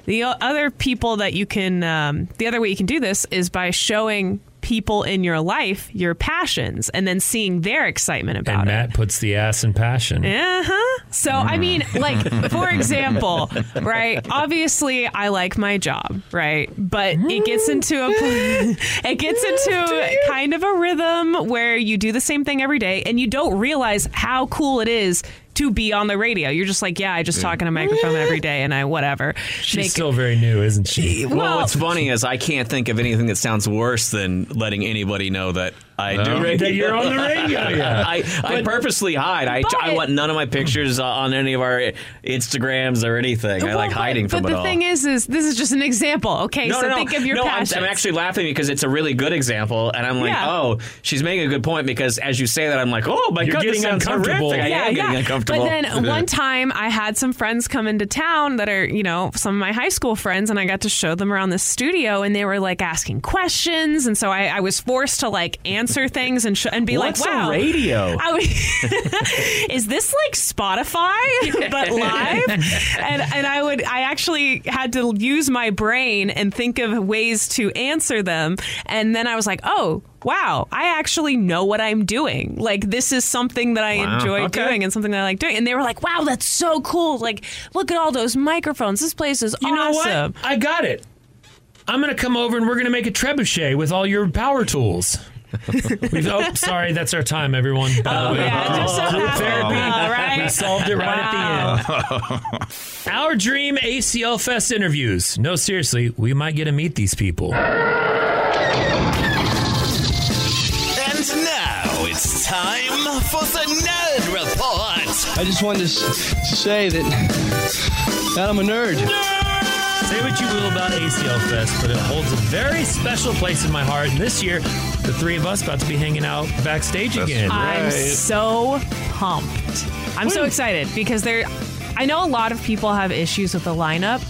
the other people that you can, um, the other way you can do this is by showing people in your life your passions and then seeing their excitement about and it. Matt puts the ass in passion. Uh huh. So, I mean, like, [LAUGHS] for example, right? Obviously, I like my job, right? But it gets into a, [LAUGHS] it gets into [LAUGHS] kind of a rhythm where you do the same thing every day and you don't realize how cool it is to be on the radio. You're just like, yeah, I just talk in a microphone every day and I whatever. She's Make- still very new, isn't she? Well, Well- what's funny is I can't think of anything that sounds worse than letting anybody know that I do No. radio. You're on the radio, yeah. [LAUGHS] I, I purposely hide. I, I want none of my pictures uh, on any of our Instagrams or anything. I Well, like but- hiding from but it the thing is, is this is just an example. Okay, no, so no, think of your no, I'm. I'm actually laughing because it's a really good example, and I'm like, Yeah. oh, she's making a good point because as you say that, I'm like, oh my You're god, getting uncomfortable. horrific. I am getting uncomfortable. But then [LAUGHS] one time I had some friends come into town that are, you know, some of my high school friends, and I got to show them around the studio, and they were like asking questions, and so I, I was forced to like answer things and sh- and be What's like, wow, radio? [LAUGHS] [LAUGHS] Is this like Spotify [LAUGHS] but live? and and I would I actually had to use my brain and think of ways to answer them, and then I was like, oh. Wow, I actually know what I'm doing. Like this is something that I Wow, enjoy okay. doing and something that I like doing. And they were like, "Wow, that's so cool! Like, look at all those microphones. This place is You know awesome." what? I got it. I'm going to come over and we're going to make a trebuchet with all your power tools. [LAUGHS] We've, oh, sorry, that's our time, everyone. By the Oh, way. yeah, just so Group happy. therapy. All right. We solved it right at the end. Our dream ACL Fest interviews. No, seriously, we might get to meet these people. And now it's time for the Nerd Report. I just wanted to, say that, that I'm a nerd. Say what you will about ACL Fest, but it holds a very special place in my heart. And this year, the three of us about to be hanging out backstage That's again. right. I'm so pumped. I'm so excited because there. I know a lot of people have issues with the lineup,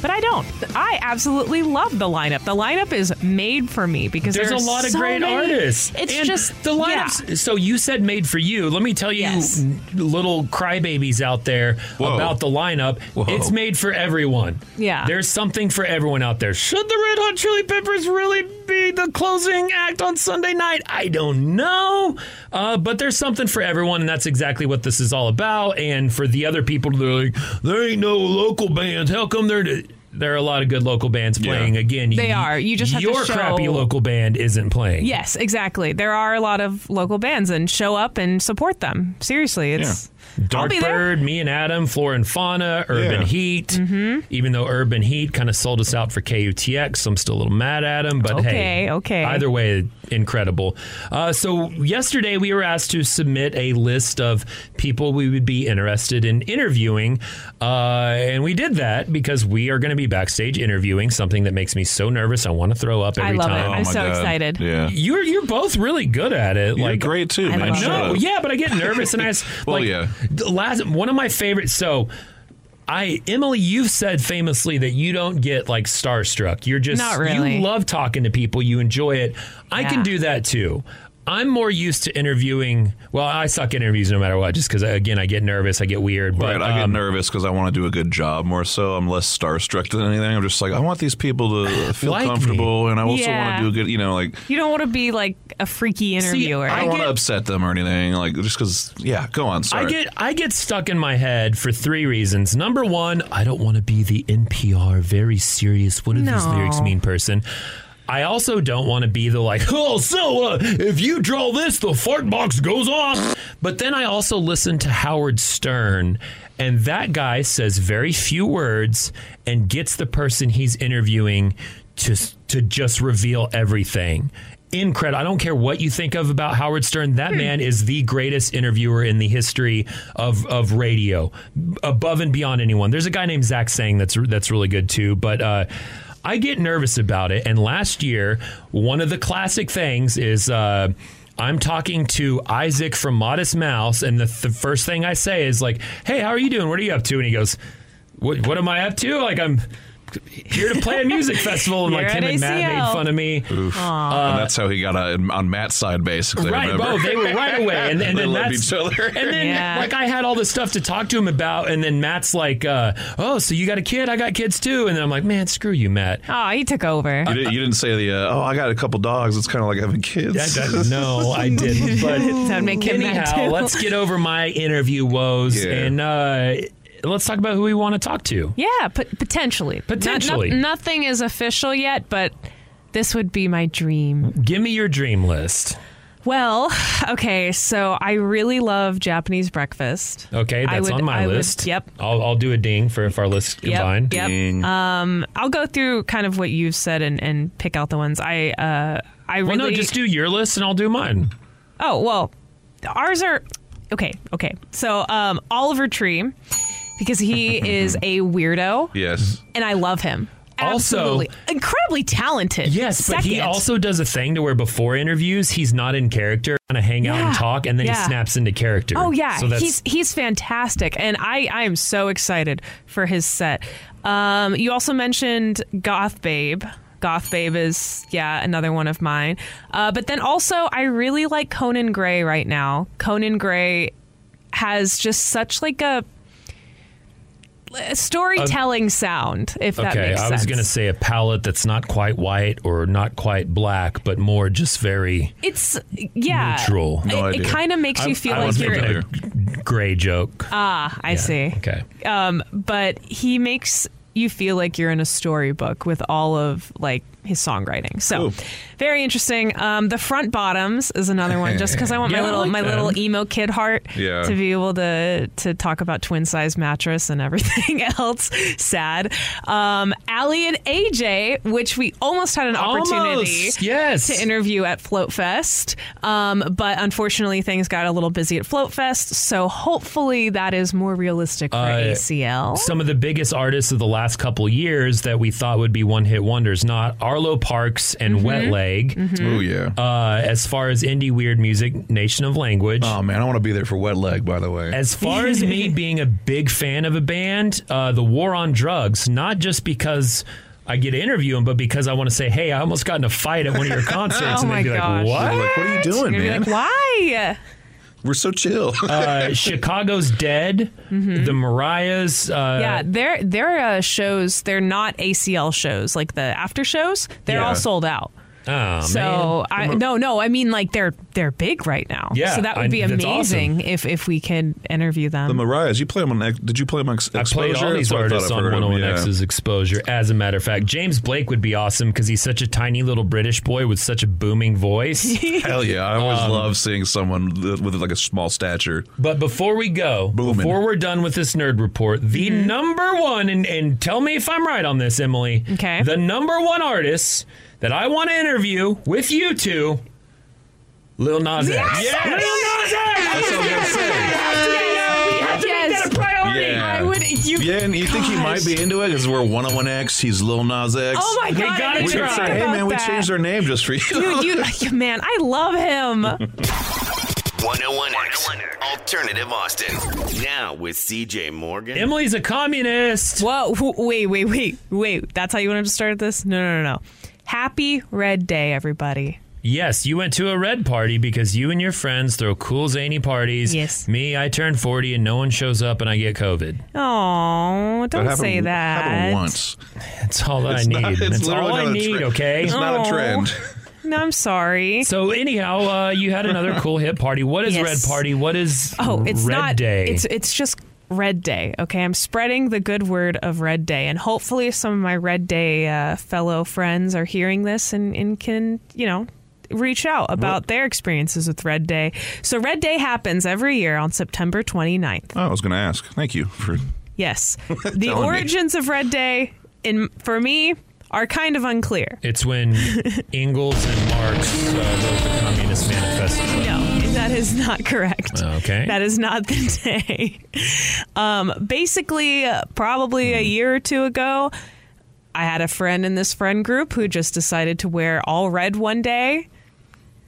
but I don't. I absolutely love the lineup. The lineup is made for me because There's a lot of so great many- artists. It's And just the lineups. So you said made for you. Let me tell you, Yes. n- little crybabies out there Whoa. about the lineup. Whoa. It's made for everyone. Yeah. There's something for everyone out there. Should the Red Hot Chili Peppers really be the closing act on Sunday night? I don't know. Uh, but there's something for everyone, and that's exactly what this is all about. And for the other people, they're like, there ain't no local bands. How come they're. there are a lot of good local bands playing. Again, They y- are. You just have to your show- crappy local band isn't playing. Yes, exactly. There are a lot of local bands, and show up and support them. Seriously, it's. I'll be there. Darkbird, me and Adam, Flora and Fauna, Urban Yeah. Heat. Mm-hmm. Even though Urban Heat kind of sold us out for KUTX, so I'm still a little mad at him. But Okay, hey, okay. Either way, incredible. Uh, so yesterday we were asked to submit a list of people we would be interested in interviewing, uh, and we did that because we are going to be backstage interviewing something that makes me so nervous. I want to throw up I every love time. it. Oh I'm so God. excited. Yeah. You're you're both really good at it. You're like great too, man. love no, yeah, but I get nervous and I ask. [LAUGHS] Well, like, yeah. The Last one of my favorites. So, I Emily, you've said famously that you don't get like starstruck. You're just Not really. You love talking to people. You enjoy it. I Yeah. can do that too. I'm more used to interviewing. Well, I suck at interviews no matter what, just because again I get nervous, I get weird. But Right, I get um, nervous because I want to do a good job more so. I'm less starstruck than anything. I'm just like, I want these people to [SIGHS] feel Like me. comfortable, and I also Yeah. want to do a good, you know, like, You don't want to be like a freaky interviewer. I I don't want to upset them or anything. Like, just because, yeah, go on. Sorry. I get I get stuck in my head for three reasons. Number one, I don't want to be the NPR very serious. What do these lyrics mean? Person. I also don't want to be the like, [LAUGHS] oh, so uh, if you draw this, the fart box goes off. But then I also listen to Howard Stern, and that guy says very few words and gets the person he's interviewing to to just reveal everything. Incredible. I don't care what you think of about Howard Stern. That man is the greatest interviewer in the history of, of radio, above and beyond anyone. There's a guy named Zach Sang that's that's really good too. But uh, I get nervous about it. And last year, one of the classic things is. Uh, I'm talking to Isaac from Modest Mouse, and the, the first thing I say is like, "Hey, how are you doing? What are you up to?" And he goes, "What, what am I up to? Like, I'm here to play a music festival." And like You're him and Matt made fun of me. and that's how he got uh, on Matt's side, basically. Right, remember? oh, they were right away, and, and [LAUGHS] They then loved Matt's, each other. [LAUGHS] and then Yeah. like I had all this stuff to talk to him about, and then Matt's like, uh, "Oh, so you got a kid? I got kids too," and then I'm like, "Man, screw you, Matt." oh, he took over. You didn't, you didn't say the, uh, oh, I got a couple dogs. It's kind of like having kids. That- that- no, I [LAUGHS] didn't. But That'd make him mad, anyhow, too. let's get over my interview woes Yeah. and uh, let's talk about who we want to talk to. Yeah, pot- potentially. Potentially. No- no- nothing is official yet, but this would be my dream. Give me your dream list. Well, [SIGHS] okay, so I really love Japanese breakfast. Okay, that's would- on my I would- list. yep. I'll, I'll do a ding for if our list Yep, combined. yep. Ding. Um, I'll go through kind of what you've said and, and pick out the ones I uh I Well, really no, just do your list and I'll do mine. Oh well, ours are okay. Okay, so um, Oliver Tree because he is [LAUGHS] a weirdo yes. and I love him. Also- Absolutely, incredibly talented. Yes, but he also does a thing to where before interviews he's not in character, kind of hang out and talk, and then he snaps into character. Oh yeah, so that's he's he's fantastic, and I I am so excited for his set. Um, you also mentioned Goth Babe. Goth Babe is yeah another one of mine. Uh, but then also I really like Conan Gray right now. Conan Gray has just such like a a storytelling sound, if that makes sense. okay. I was gonna say a palette that's not quite white or not quite black, but more just very It's yeah. neutral. No it, idea. kind of makes you feel I like was you're. a gray joke. Ah, I see. Okay. Um, but he makes you feel like you're in a storybook with all of like his songwriting. So Cool. very interesting. Um, the front bottoms is another one, just because I want Yeah, my little like my that. little emo kid heart Yeah. to be able to to talk about twin size mattress and everything [LAUGHS] else. Sad. Um, Aly and AJ, which we almost had an opportunity Almost, yes. to interview at Float Fest, um, but unfortunately things got a little busy at Float Fest. So hopefully that is more realistic for Uh, ACL. Some of the biggest artists of the last couple years that we thought would be one hit wonders, not Arlo Parks and Mm-hmm. Wet Leg. Oh, yeah. Uh, as far as indie weird music, Nation of Language. oh, man. I want to be there for Wet Leg, by the way. As far as me [LAUGHS] being a big fan of a band, uh, the War on Drugs, not just because I get to interview them, but because I want to say, hey, I almost got in a fight at one of your [LAUGHS] concerts. Oh and my they'd be gosh. like, what? like, what are you doing, You're man? like, why? We're so chill. uh, [LAUGHS] Chicago's Dead, the Marías. Uh, Mm-hmm. yeah, their their uh, shows they're not ACL shows like the after shows. They're Yeah. all sold out. Oh, so I, no, no, I mean like they're they're big right now. Yeah, so that would be that's amazing if if we could interview them. The Marías, you play them on. Did you play them on Ex- I played all these That's what I thought artists on heard of 'em, 101X's exposure. As a matter of fact, James Blake would be awesome because he's such a tiny little British boy with such a booming voice. [LAUGHS] Hell yeah! I always Um, love seeing someone with like a small stature. But before we go, Booming. before we're done with this nerd report, the Mm-hmm. number one, and, and tell me if I'm right on this, Emily. Okay. The number one artist that I want to interview with you two, Lil Nas X. Yes! Lil Nas X! That's what I was gonna say. We have to make Yes. that a priority. Yeah. I would. You, Yeah, and you think he might be into it because we're 101X. He's Lil Nas X. Oh my We god! I gotta didn't we try. could think say, hey about man, we that. changed our name just for you. Dude, you, man, I love him. [LAUGHS] 101X Alternative Austin. Now with CJ Morgan. Emily's a communist. Whoa! wh- Wait, wait, wait, wait. That's how you wanted to start this? No, no, no, no. Happy Red Day, everybody. Yes, you went to a red party because you and your friends throw cool zany parties. Yes. Me, I turned 40 and no one shows up and I get COVID. Oh, don't happened- say that. Happened once. That's all that It's I need. not- it's That's literally all I need, trend. okay? It's not Oh. a trend. No, I'm sorry. So anyhow, uh, you had another cool hit party. What is Yes. Red Party? What is Oh, it's Red not. Day? It's it's just Red Day. Okay, I'm spreading the good word of Red Day, and hopefully, some of my Red Day uh, fellow friends are hearing this and, and can you know reach out about their experiences with Red Day. So Red Day happens every year on September 29th. Oh, I was going to ask. Thank you for. Yes, [LAUGHS] the Telling me. origins of Red Day, in for me, are kind of unclear. It's when [LAUGHS] Engels and Marx uh, wrote the Communist Manifesto. No, that is not correct. Okay. That is not the [LAUGHS] day. Um, basically, uh, probably a year or two ago, I had a friend in this friend group who just decided to wear all red one day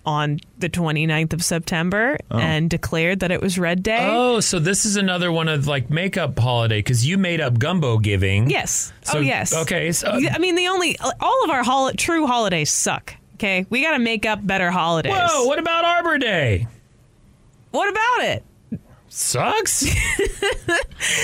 on the 29th of September oh. and declared that it was Red Day. Oh, so this is another one of like makeup holiday because you made up gumbo giving. Yes. So- oh, yes. okay, so- I mean, the only, all of our hol- true holidays suck. Okay. We got to make up better holidays. Whoa, what about Arbor Day? What about it? Sucks. [LAUGHS]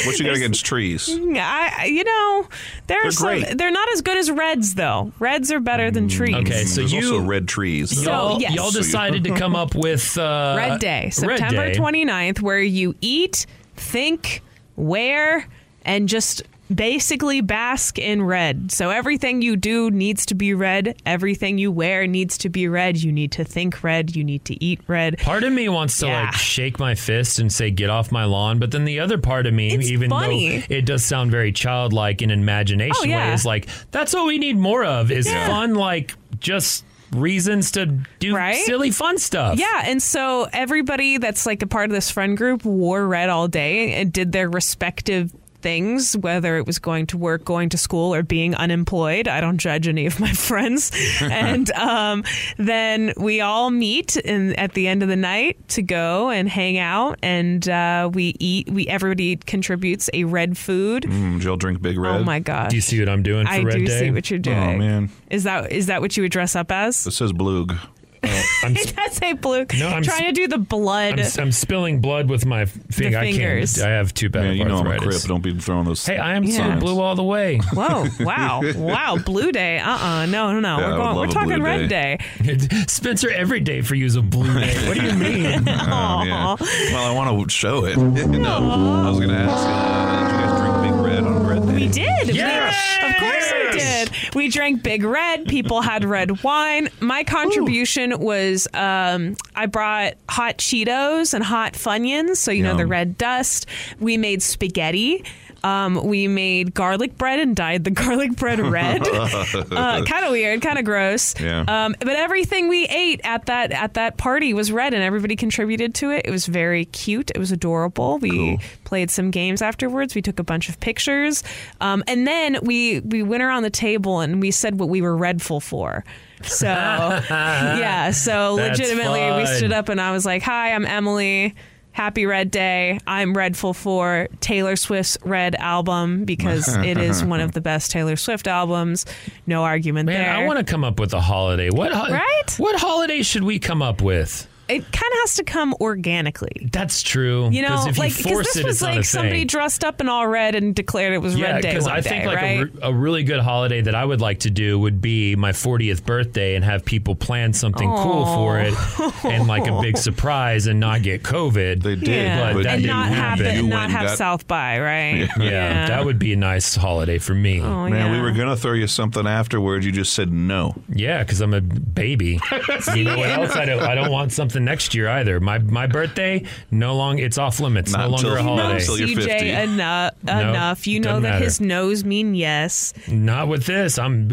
What you got against trees? I, I- you know, there They're are some. great. They're not as good as reds, though. Reds are better than trees. Okay, so There's you also red trees. So- y'all, yes. y'all decided to come up with uh, Red Day, Red September Day. 29th, where you eat, think, wear, and just basically bask in red. So everything you do needs to be red. Everything you wear needs to be red. You need to think red. You need to eat red. Part of me wants to Yeah. like shake my fist and say "get off my lawn," but then the other part of me, It's even funny. though it does sound very childlike in an imagination Oh, yeah. way, is like that's what we need more of is Yeah. fun, like just reasons to do Right? silly fun stuff. Yeah, and so everybody that's like a part of this friend group wore red all day and did their respective things, whether it was going to work, going to school, or being unemployed. I don't judge any of my [LAUGHS] friends. [LAUGHS] and um, then we all meet in, at the end of the night to go and hang out, and uh, we eat. We everybody contributes a red food. Mm, Jill drink Big Red. Oh my god! Do you see what I'm doing for I Red do Day? see what you're doing. Oh man, Is that is that what you would dress up as? it says Bloog. [LAUGHS] I'm, It does say blue. No, I'm trying s- to do the blood. I'm, I'm spilling blood with my finger. I fingers. can't. I have too bad Man, you know I'm a crip. Don't be throwing those. Hey, I am so Yeah. blue all the way. Whoa! Wow! [LAUGHS] Wow! Blue day? Uh uh No! No! No! Yeah, I we're would going. love We're a talking blue red day. day. [LAUGHS] Spencer, every day for you is a blue day. What do you mean? Oh, yeah. Well, I want to show it. no, I was going to ask. Uh, did you guys drink Big Red on a Red Day? We did. Yes! We, of course Yes! Did. We drank Big Red. People had red wine. My contribution was um, I brought hot Cheetos and hot Funyuns. So you know the red dust. We made spaghetti. Um, we made garlic bread and dyed the [LAUGHS] garlic bread red. [LAUGHS] uh, kind of weird, kind of gross. Yeah. Um, but everything we ate at that at that party was red, and everybody contributed to it. It was very cute. It was adorable. We Cool. played some games afterwards. We took a bunch of pictures, um, and then we we went around the table and we said what we were redful for. So [LAUGHS] yeah, so legitimately we stood up and I was like, "Hi, I'm Emily." Happy Red Day. I'm Redful for Taylor Swift's Red album because [LAUGHS] it is one of the best Taylor Swift albums. No argument Man, there. I want to come up with a holiday. What ho- Right? What holiday should we come up with? It kind of has to come organically. That's true. You know, 'Cause if like you because force this it, was like somebody thing. dressed up in all red and declared it was Yeah, Red Day because one I day, think like right? a, re- a really good holiday that I would like to do would be my 40th birthday and have people plan something cool for it and like a big [LAUGHS] surprise and not get COVID. They yeah. but that and didn't have happen. it, not have South by, right? Yeah, that would be a nice holiday for me. Oh, Man, we were gonna throw you something afterwards. You just said no. Yeah, because I'm a baby. [LAUGHS] you know what else? I don't. I don't want something next year either. My my birthday, no long. It's off limits. Not no longer until- a not until you're 50. CJ enough. No, enough. You know that matter. his nose mean yes. Not with this. I'm.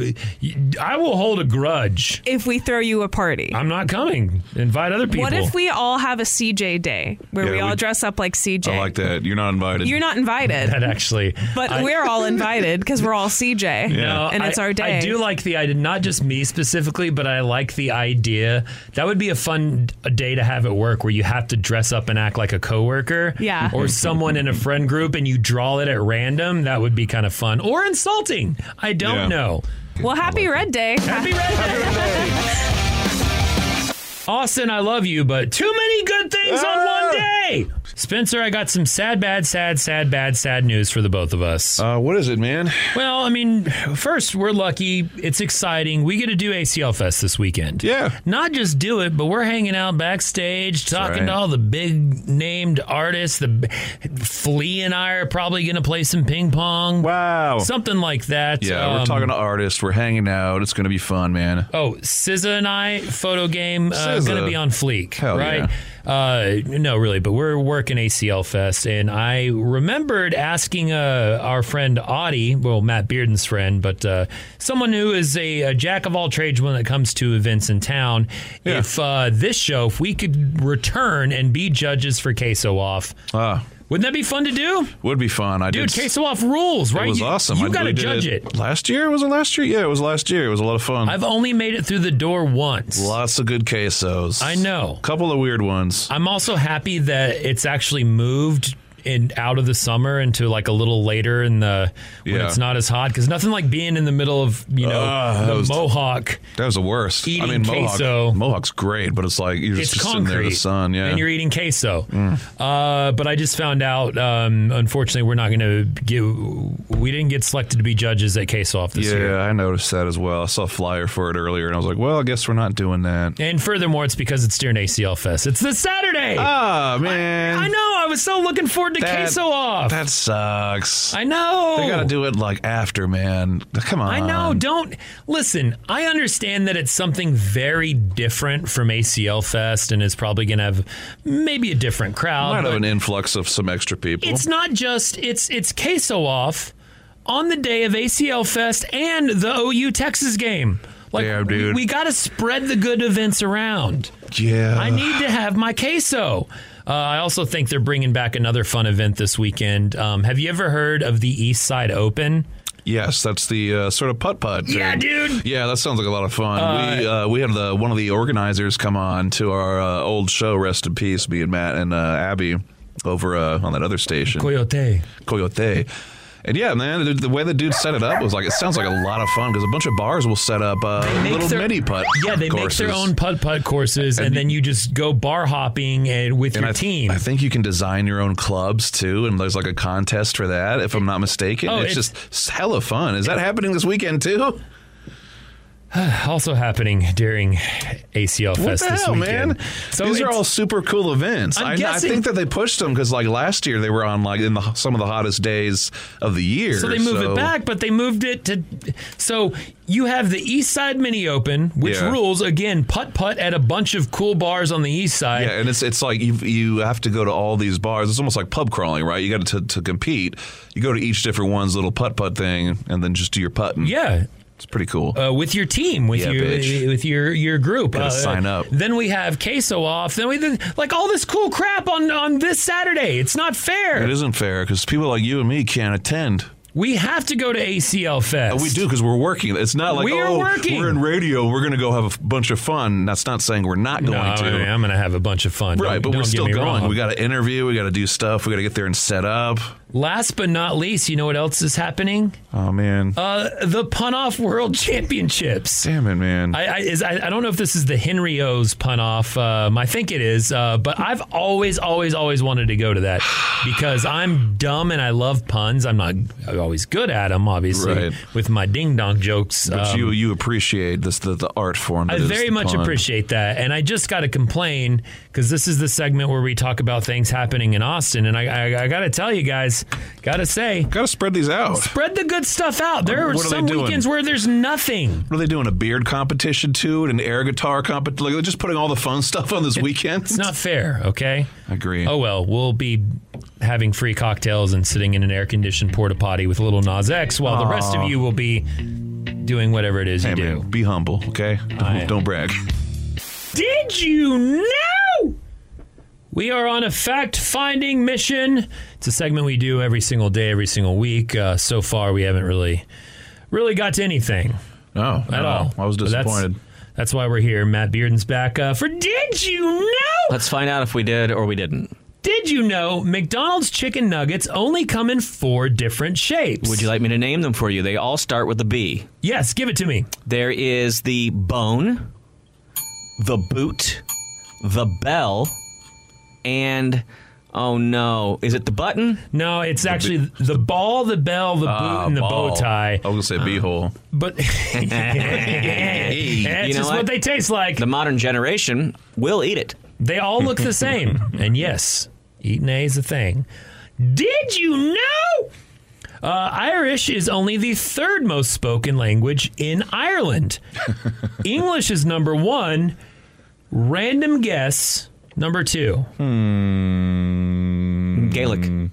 I will hold a grudge. If we throw you a party. I'm not coming. Invite other people. What if we all have a CJ day where Yeah, we all we- dress up like CJ? I like that. You're not invited. You're not invited. that actually? but I- we're all invited because we're all CJ. No, And it's I, our day. I do like the idea, not just me specifically, but I like the idea. That would be a fun d- day to have at work where you have to dress up and act like a coworker. Yeah. Or someone in a friend group and you draw it at random. That would be kind of fun. Or insulting. I don't Yeah. know. Well, happy Red Day. Happy Red Day. Austin, I love you, but too many good things on one ah. day. Spencer, I got some sad, bad, sad, sad, bad, sad news for the both of us. Uh, what is it, man? Well, I mean, first, we're lucky. It's exciting. We get to do ACL Fest this weekend. Yeah. Not just do it, but we're hanging out backstage, talking right. to all the big named artists. The Flea and I are probably going to play some ping pong. Wow. Something like that. Yeah, we're Um, talking to artists. We're hanging out. It's going to be fun, man. Oh, SZA and I photo game uh, going to be on fleek, Hell right? Uh, no, really, but we're working ACL Fest, and I remembered asking uh, our friend Audie, well, Matt Bearden's friend, but uh, someone who is a, a jack of all trades when it comes to events in town, Yeah. if uh, this show, if we could return and be judges for Queso Off, Ah, wouldn't that be fun to do? would be fun. I Dude, did. Queso Off rules, right? It was You- awesome. You got to judge it. Last year? Was it last year? Yeah, it was last year. It was a lot of fun. I've only made it through the door once. Lots of good quesos. I know. couple of weird ones. I'm also happy that it's actually moved in out of the summer into like a little later in the when Yeah. it's not as hot because nothing like being in the middle of you know that the was- Mohawk. That was the worst. Eating I mean, Mohawk, queso. Mohawk's great, but it's like you're It's just sitting there in the sun. Yeah, Mm. and you're eating queso. Uh, but I just found out, um, unfortunately, we're not going to get. We didn't get selected to be judges at Queso Off this yeah, year. I noticed that as well. I saw a flyer for it earlier, and I was like, "Well, I guess we're not doing that." And furthermore, it's because it's during ACL Fest. It's this Saturday. Ah, man, I know. I was so looking forward to That- Queso Off. that sucks. I know. They got to do it like after, man. Come on. I know. Don't listen. I understand that it's something very different from ACL Fest, and is probably going to have maybe a different crowd. Might have an influx of some extra people. it's not just it's it's queso off on the day of ACL Fest and the OU Texas game. Like Yeah, dude. we, we got to spread the good events around. yeah. I need to have my queso. Uh, I also think they're bringing back another fun event this weekend. Um, have you ever heard of the East Side Open? Yes, that's the uh, sort of putt putt. Yeah, dude. Yeah, that sounds like a lot of fun. we uh, we had the one of the organizers come on to our uh, old show. Rest in peace, me and Matt and uh, Abby over uh, on that other station, Coyote. Coyote. And yeah, man, the, the way the dude set it up was like it sounds like a lot of fun because a bunch of bars will set up uh, little their- mini putt. Yeah, they courses. make their own putt putt courses, and, And then you just go bar hopping and with And your I, team. I think you can design your own clubs too, and there's like a contest for that, if I'm not mistaken. Oh, it's, it's- just hella fun. Is that happening this weekend too? [SIGHS] also happening during ACL What Fest the this hell, weekend. man? So These are all super cool events. I, I think that they pushed them because, like last year, they were on like in the, some of the hottest days of the year. So they move it back, but they moved it to. So you have the East Side Mini Open, which Yeah. rules again putt putt at a bunch of cool bars on the East Side. Yeah, and it's it's like you you have to go to all these bars. It's almost like pub crawling, right? You got to to compete. You go to each different one's little putt putt thing, and then just do your putting. Yeah. It's pretty cool. Uh, with your team, with Yeah, your bitch. with your your group, Uh, sign up. Then we have queso off. Then we like all this cool crap on on this Saturday. It's not fair. It isn't fair because people like you and me can't attend. We have to go to ACL Fest. Uh, We do because we're working. It's not like We are oh, working. we're in radio. We're going to go have a bunch of fun. That's not saying we're not going No, to. I I'm going to have a bunch of fun. Right, Don't- but don't we're still going. wrong. We got to interview. We got to do stuff. We got to get there and set up. Last but not least, you know what else is happening? Oh man. Uh, the Pun Off World Championships. Damn it, man. I, I, is, I, I don't know if this is the Henry O's Pun Off. Um, I think it is, uh, but I've always, always, always wanted to go to that [SIGHS] because I'm dumb and I love puns. I'm not always good at them, obviously, Right. with my ding dong jokes. but Um, you you appreciate this the, the art form. I very much pun. appreciate that. And I just got to complain because this is the segment where we talk about things happening in Austin. And I, I, I got to tell you guys, got to say, Got to spread these out. spread the good stuff out. There are are some weekends where there's nothing. What are they doing? A beard competition too, and an air guitar competition? Like, they're just putting all the fun [LAUGHS] stuff on this weekend. It's not fair, okay? I agree. Oh, well, we'll be having free cocktails and sitting in an air conditioned porta potty with a little Nas X while the rest of you will be doing whatever it is Hey you do. be humble, okay? Don't, I- don't brag. Did you know? We are on a fact finding mission. It's a segment we do every single day, every single week. Uh, so far, we haven't really, really got to anything No, at all. I was But that's- disappointed. That's, why we're here. Matt Bearden's back uh, for Did You Know? Let's find out if we did or we didn't. Did you know McDonald's chicken nuggets only come in four different shapes? Would you like me to name them for you? They all start with a B. Yes, give it to me. There is the bone, the boot, the bell, and oh no, is it the button? No, it's actually the ball, the bell, the boot, Ah, and the ball. bow tie. I was gonna say beehole. But [LAUGHS] [LAUGHS] it's You know just what? what? they taste like. The modern generation will eat it. They all look the same. [LAUGHS] and yes, eating A is a thing. Did you know? Uh, Irish is only the third most spoken language in Ireland. English is number one. Random guess number two. Gaelic.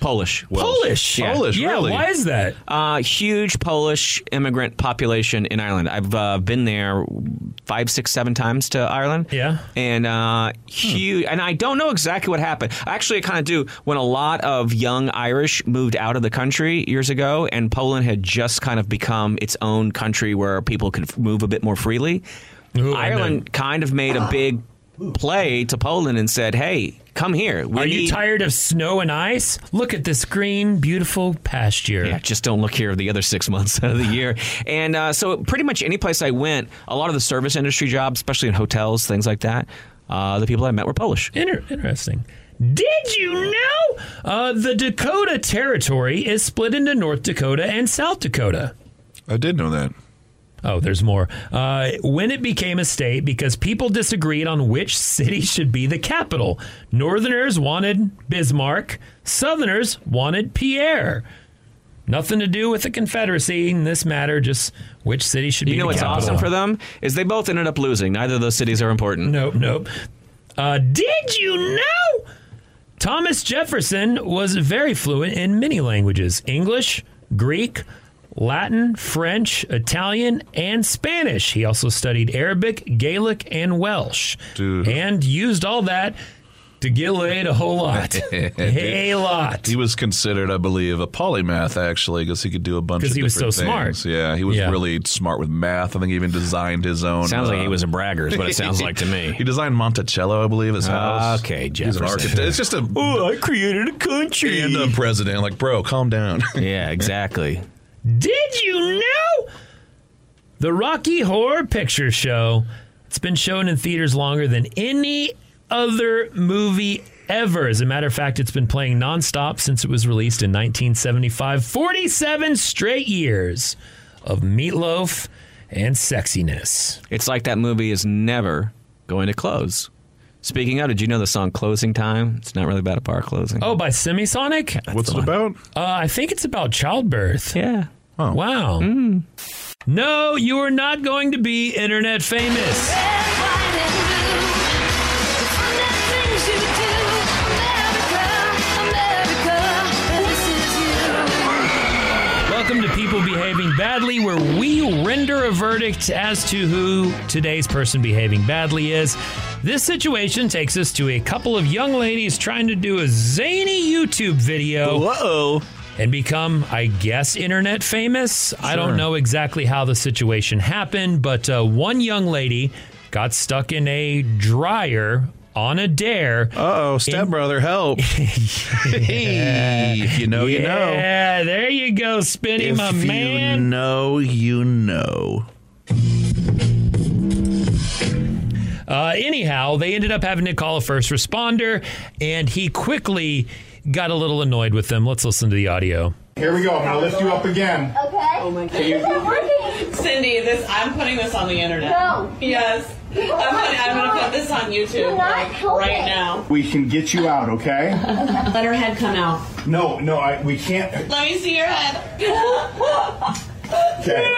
Polish. Polish. Yeah. Polish, Yeah, really? why is that? Uh, huge Polish immigrant population in Ireland. I've uh, been there five, six, seven times to Ireland. Yeah. and uh, huge. And I don't know exactly what happened. Actually, I kind of do. When a lot of young Irish moved out of the country years ago, and Poland had just kind of become its own country where people could move a bit more freely. Ooh, Ireland kind of made a big play to Poland and said, "Hey, come here. We Are you need- tired of snow and ice? Look at this green, beautiful pasture. Yeah, just don't look here the other six months out [LAUGHS] of the year. And uh, so, pretty much any place I went, a lot of the service industry jobs, especially in hotels, things like that, uh, the people I met were Polish. Inter- interesting. Did you know uh, the Dakota Territory is split into North Dakota and South Dakota? I did know that. Oh, there's more. Uh, when it became a state, because people disagreed on which city should be the capital. Northerners wanted Bismarck, Southerners wanted Pierre. Nothing to do with the Confederacy in this matter, just which city should be You know what's capital. awesome for them is they both ended up losing. Neither of those cities are important. Nope, nope. Uh, did you know Thomas Jefferson was very fluent in many languages English, Greek, Latin, French, Italian, and Spanish. He also studied Arabic, Gaelic, and Welsh. Dude. And used all that to get laid a whole lot. [LAUGHS] a lot. He was considered, I believe, a polymath actually, because he could do a bunch. 'Cause of he was so different smart. things. Yeah, he was Yeah. really smart with math. I think he even designed his own. Sounds like uh, he was a bragger, is what it sounds like to me. [LAUGHS] He designed Monticello, I believe, his house. Okay, He's an Jefferson. architect. It's just a [LAUGHS] Oh, I created a country. and a president. Like, bro, calm down. yeah, exactly. Did you know the Rocky Horror Picture Show? It's been shown in theaters longer than any other movie ever. As a matter of fact, it's been playing nonstop since it was released in 1975. 47 straight years of meatloaf and sexiness. It's like that movie is never going to close. Speaking of, did you know the song "Closing Time"? It's not really about a bar closing. Oh, by Semisonic? What's it about? Uh, I think it's about childbirth. yeah. Wow. No, you are not going to be internet famous. People Behaving Badly, where we render a verdict as to who today's person behaving badly is. This situation takes us to a couple of young ladies trying to do a zany YouTube video Whoa. and become, I guess, internet famous. I don't know exactly how the situation happened, but uh, one young lady got stuck in a dryer on a dare. Uh oh, stepbrother, help! [LAUGHS] Hey, if you know, you know. Yeah, there you go, Spinny, If my you know, you know. Uh, anyhow, they ended up having to call a first responder, and he quickly got a little annoyed with them. Let's listen to the audio. Here we go. I'm gonna lift you up again. Okay. Oh my god. It's not working. Cindy, this I'm putting this on the internet. No. Yes. I'm, putting, I'm gonna put this on YouTube like, right now. We can get you out, okay? Let her head come out. No, no, I, we can't. Let me see your head. [LAUGHS] Okay.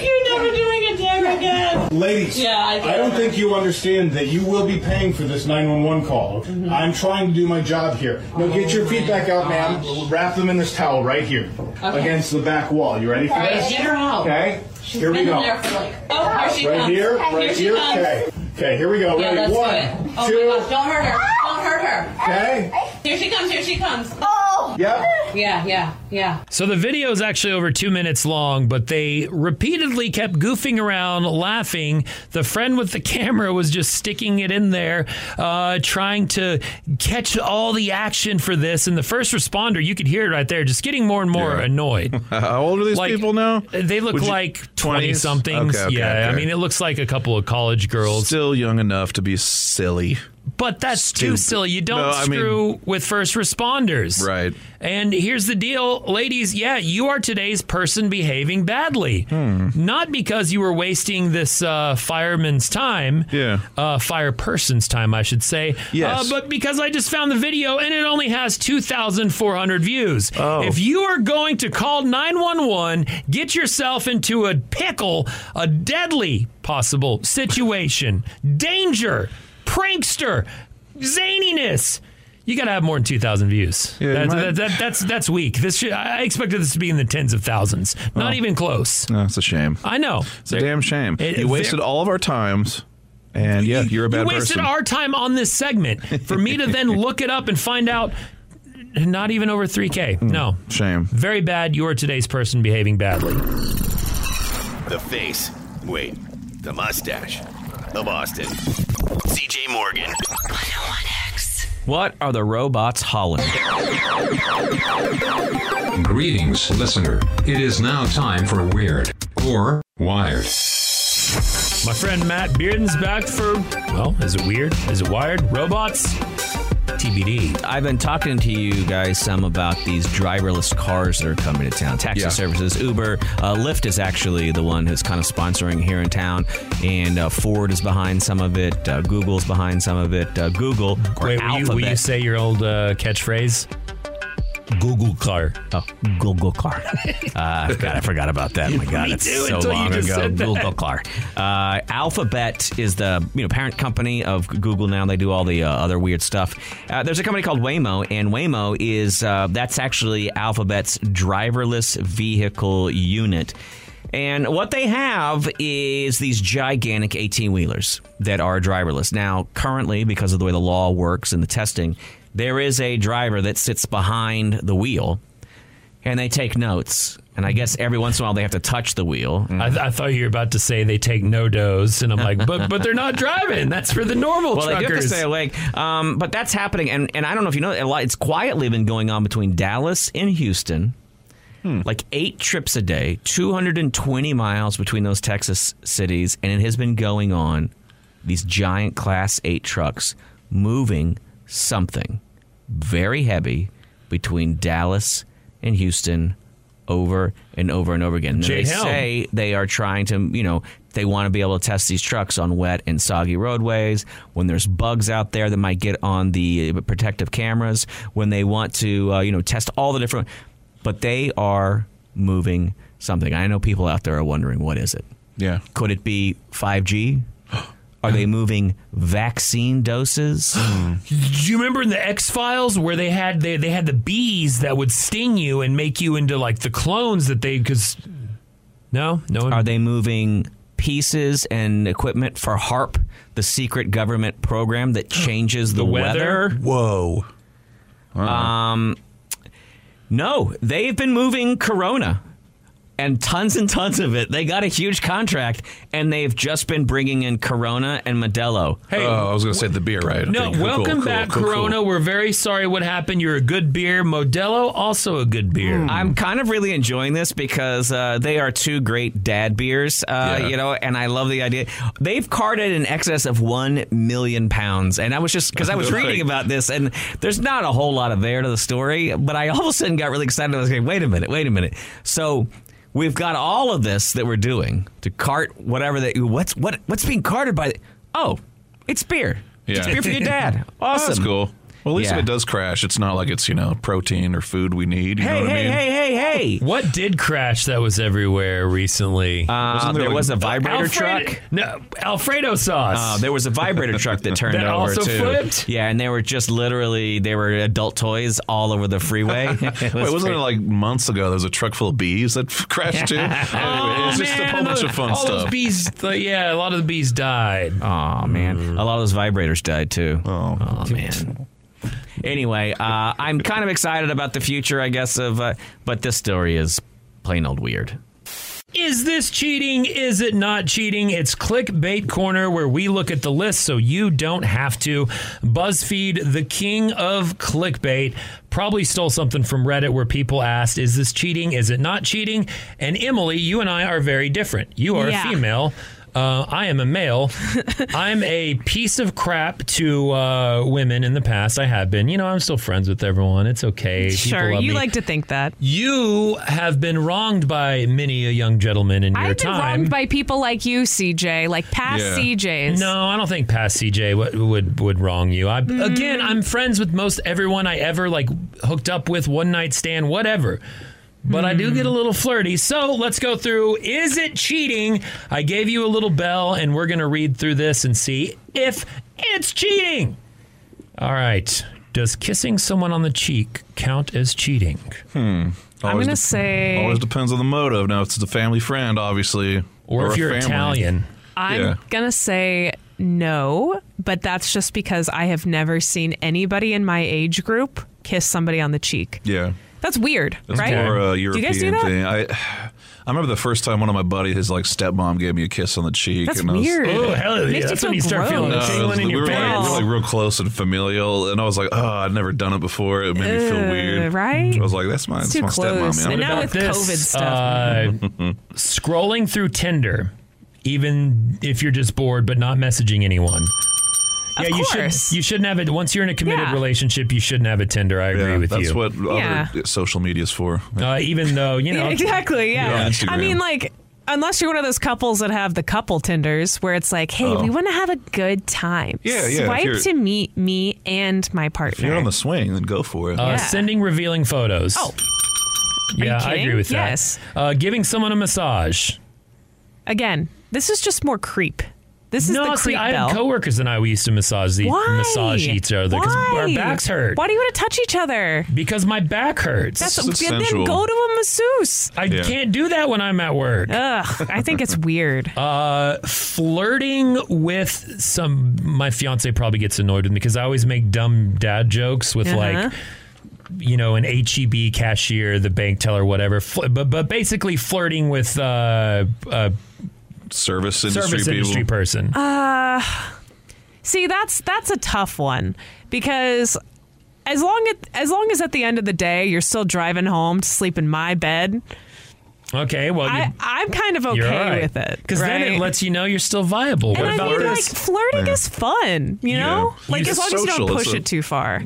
You're never doing a dare again. Ladies, Yeah, I do. don't think you understand that you will be paying for this 911 call. Mm-hmm. I'm trying to do my job here. Now get your feet back out, ma'am. Wrap them in this towel right here against the back wall. You ready for Okay, this? get her out. Okay. She's here we go. in there for like. Oh, here she Right comes. here, Here right she here. comes. Okay. Okay, here we go. Yeah, Ready? let's One, do it. Oh two. my gosh, don't hurt her. Don't hurt her. Okay. Here she comes. Here she comes. Oh. Yep. Yeah, yeah, yeah. So the video is actually over two minutes long, but they repeatedly kept goofing around, laughing. The friend with the [LAUGHS] camera was just sticking it in there, uh, trying to catch all the action for this. And the first responder, you could hear it right there, just getting more and more Yeah. annoyed. [LAUGHS] How old are these Like, people now? They look Would you- like 20 20s? somethings. Okay, okay, yeah, I mean, it looks like a couple of college girls. Still young enough to be silly. But that's too silly. You don't No, I mean- screw with first responders. Right. And here's the deal, ladies. Yeah, you are today's person behaving badly. Hmm. Not because you were wasting this uh, fireman's time. Yeah. Uh, fire person's time, I should say. Yes. Uh, but because I just found the video and it only has 2,400 views. Oh. If you are going to call 911, get yourself into a pickle, a deadly possible situation, danger, prankster, zaniness. You got to have more than 2,000 views. Yeah, That- might- that- that- that's that's weak. This should, I expected this to be in the tens of thousands. Not Oh. even close. No, it's a shame. I know. It's a damn shame. It- you wasted all of our times, and yeah, you're a bad person. you wasted person. our time on this segment for me to then [LAUGHS] look it up and find out not even over 3K. Hmm, no. Shame. Very bad. You are today's person behaving badly. The face. Wait. The mustache. Of Austin. CJ Morgan. What are the robots hollering? Greetings, listener. It is now time for Weird or Wired. My friend Matt Bearden's back for, well, is it weird? Is it wired? Robots? TBD. I've been talking to you guys some about these driverless cars that are coming to town. Taxi Yeah. services, Uber, uh, Lyft is actually the one who's kind of sponsoring here in town, and uh, Ford is behind some of it. Uh, Google's behind some of it. Uh, Google Wait, will you, will you say your old uh, catchphrase? Google car. Oh, Google car. Uh, [LAUGHS] God, I forgot about that. Oh my God, it's so long ago. said that. Google car. Uh, Alphabet is the you know parent company of Google now. They do all the uh, other weird stuff. Uh, there's a company called Waymo, and Waymo is uh, that's actually Alphabet's driverless vehicle unit. And what they have is these gigantic 18 wheelers that are driverless. Now, currently, because of the way the law works and the testing, there is a driver that sits behind the wheel and they take notes. And I guess every once in a while they have to touch the wheel. I, I thought you were about to say they take no dose, and I'm like, but but they're not driving. That's for the normal well, they do have to truckers. stay awake. Um, but that's happening, and, and I don't know if you know, it's quietly been going on between Dallas and Houston. Like eight trips a day, 220 miles between those Texas cities, and it has been going on. These giant Class 8 trucks moving something very heavy between Dallas and Houston over and over and over again. And they say they are trying to, you know, they want to be able to test these trucks on wet and soggy roadways, when there's bugs out there that might get on the protective cameras, when they want to, uh, you know, test all the different. But they are moving something. I know people out there are wondering, what is it? Yeah. Could it be 5G? Are they moving vaccine doses? [GASPS] Do you remember in the X Files where they had they, they had the bees that would sting you and make you into like the clones that they because no no Are they moving pieces and equipment for HAARP, the secret government program that [GASPS] changes the, The weather? Whoa. Um, no, they've been moving Corona. And tons and tons of it. They got a huge contract, and they've just been bringing in Corona and Modelo. Hey, oh, I was going to say the beer, right? No, Okay, cool, welcome cool, back, cool, cool. Corona. We're very sorry what happened. You're a good beer. Modelo, also a good beer. I'm kind of really enjoying this because uh, they are two great dad beers, uh, Yeah. you know, and I love the idea. They've carted in excess of one million pounds, and I was just because I was [LAUGHS] Right. reading about this, and there's not a whole lot of there to the story, but I all of a sudden got really excited. I was like, wait a minute, wait a minute. So. We've got all of this that we're doing to cart whatever that what's what what's being carted by. The, Oh, it's beer. It's beer for your dad. [LAUGHS] Oh, awesome. That's cool. Well, at least Yeah. if it does crash, it's not like it's you know protein or food we need. You know Hey, what I hey, mean? hey, hey, hey! [LAUGHS] What did crash that was everywhere recently? Uh, Wasn't there there like- was a vibrator Alfredo- truck. No, Alfredo sauce. Uh, there was a vibrator truck that turned That over also too. flipped? Yeah, and they were just literally they were adult toys all over the freeway. [LAUGHS] It Wait, was wasn't great. it like months ago? There was a truck full of bees that [LAUGHS] crashed too. anyway, it's just a whole bunch of fun all stuff. those bees, the- yeah, a lot of the bees died. Oh man, a lot of those vibrators died too. Oh, man. Anyway, uh, I'm kind of excited about the future, I guess. Of uh, but this story is plain old weird. Is this cheating? Is it not cheating? It's Clickbait Corner where we look at the list so you don't have to. BuzzFeed, the king of clickbait, probably stole something from Reddit where people asked, Is this cheating? Is it not cheating? And Emily, you and I are very different. You are Yeah. a female. Uh, I am a male. [LAUGHS] I'm a piece of crap to uh, women in the past. I have been. You know, I'm still friends with everyone. It's okay. Sure, love you me. like to think that. You have been wronged by many a young gentleman in your time. I've been wronged by people like you, CJ, like past Yeah. CJs. No, I don't think past CJ would would, would wrong you. I, Mm. Again, I'm friends with most everyone I ever like hooked up with, one night stand, whatever. But I do get a little flirty. So let's go through. Is it cheating? I gave you a little bell, and we're going to read through this and see if it's cheating. All right. Does kissing someone on the cheek count as cheating? Hmm. I'm gonna de- say- always depends on the motive. Now, if it's a family friend, obviously, Or if you're family. Italian. I'm Yeah. gonna say no, but that's just because I have never seen anybody in my age group kiss somebody on the cheek. Yeah. That's weird, That's right? more a Do you European guys do that? thing. I [SIGHS] I remember the first time one of my buddies, his like stepmom, gave me a kiss on the cheek. That's and I was, weird. Oh, hell yeah. Makes you That's feel when you start feeling gross. the No, it tingling was- in we your were like, we were, like real close and familial, and I was like, "Oh, I'd never done it before." It made me feel Ugh, weird. right? I was like, "That's my, It's that's too my close. stepmom." man. And now with this? COVID uh, stuff. Uh, [LAUGHS] scrolling through Tinder, even if you're just bored but not messaging anyone. Of yeah, you course. should you shouldn't have it once you're in a committed Yeah. relationship. You shouldn't have a Tinder. I agree Yeah, with that's you. what Yeah. other social media's for. uh, even though you know, [LAUGHS] exactly, yeah. on Instagram. I mean, like, unless you're one of those couples that have the couple Tinders where it's like, hey, Oh. we want to have a good time. Yeah, yeah, if Swipe you're- to meet me and my partner. If you're on the swing, then go for it. uh, Yeah. sending revealing photos. Oh. yeah, I kidding? agree with that. Yes. Uh, giving someone a massage. Again, this is just more creep. This is no, the see, creep I bell. had coworkers and I we used to massage the Why? massage each other because our backs hurt. Why do you want to touch each other? Because my back hurts. That's This is then sensual. go to a masseuse. I Yeah. can't do that when I'm at work. Ugh, I think it's weird. [LAUGHS] Uh, flirting with some. My fiance probably gets annoyed with me because I always make dumb dad jokes with Uh-huh. like, you know, an HEB cashier, the bank teller, whatever. Fl- but but basically flirting with uh, uh, Service industry service people. industry person. Uh, see, that's that's a tough one because as long as as long as at the end of the day you're still driving home to sleep in my bed, okay, well, I, you, I'm kind of okay all right. with it because then it lets you know you're still viable. And what I about mean, like flirting Yeah. is fun, you know. Yeah. Like You- as long as you don't push a- it too far.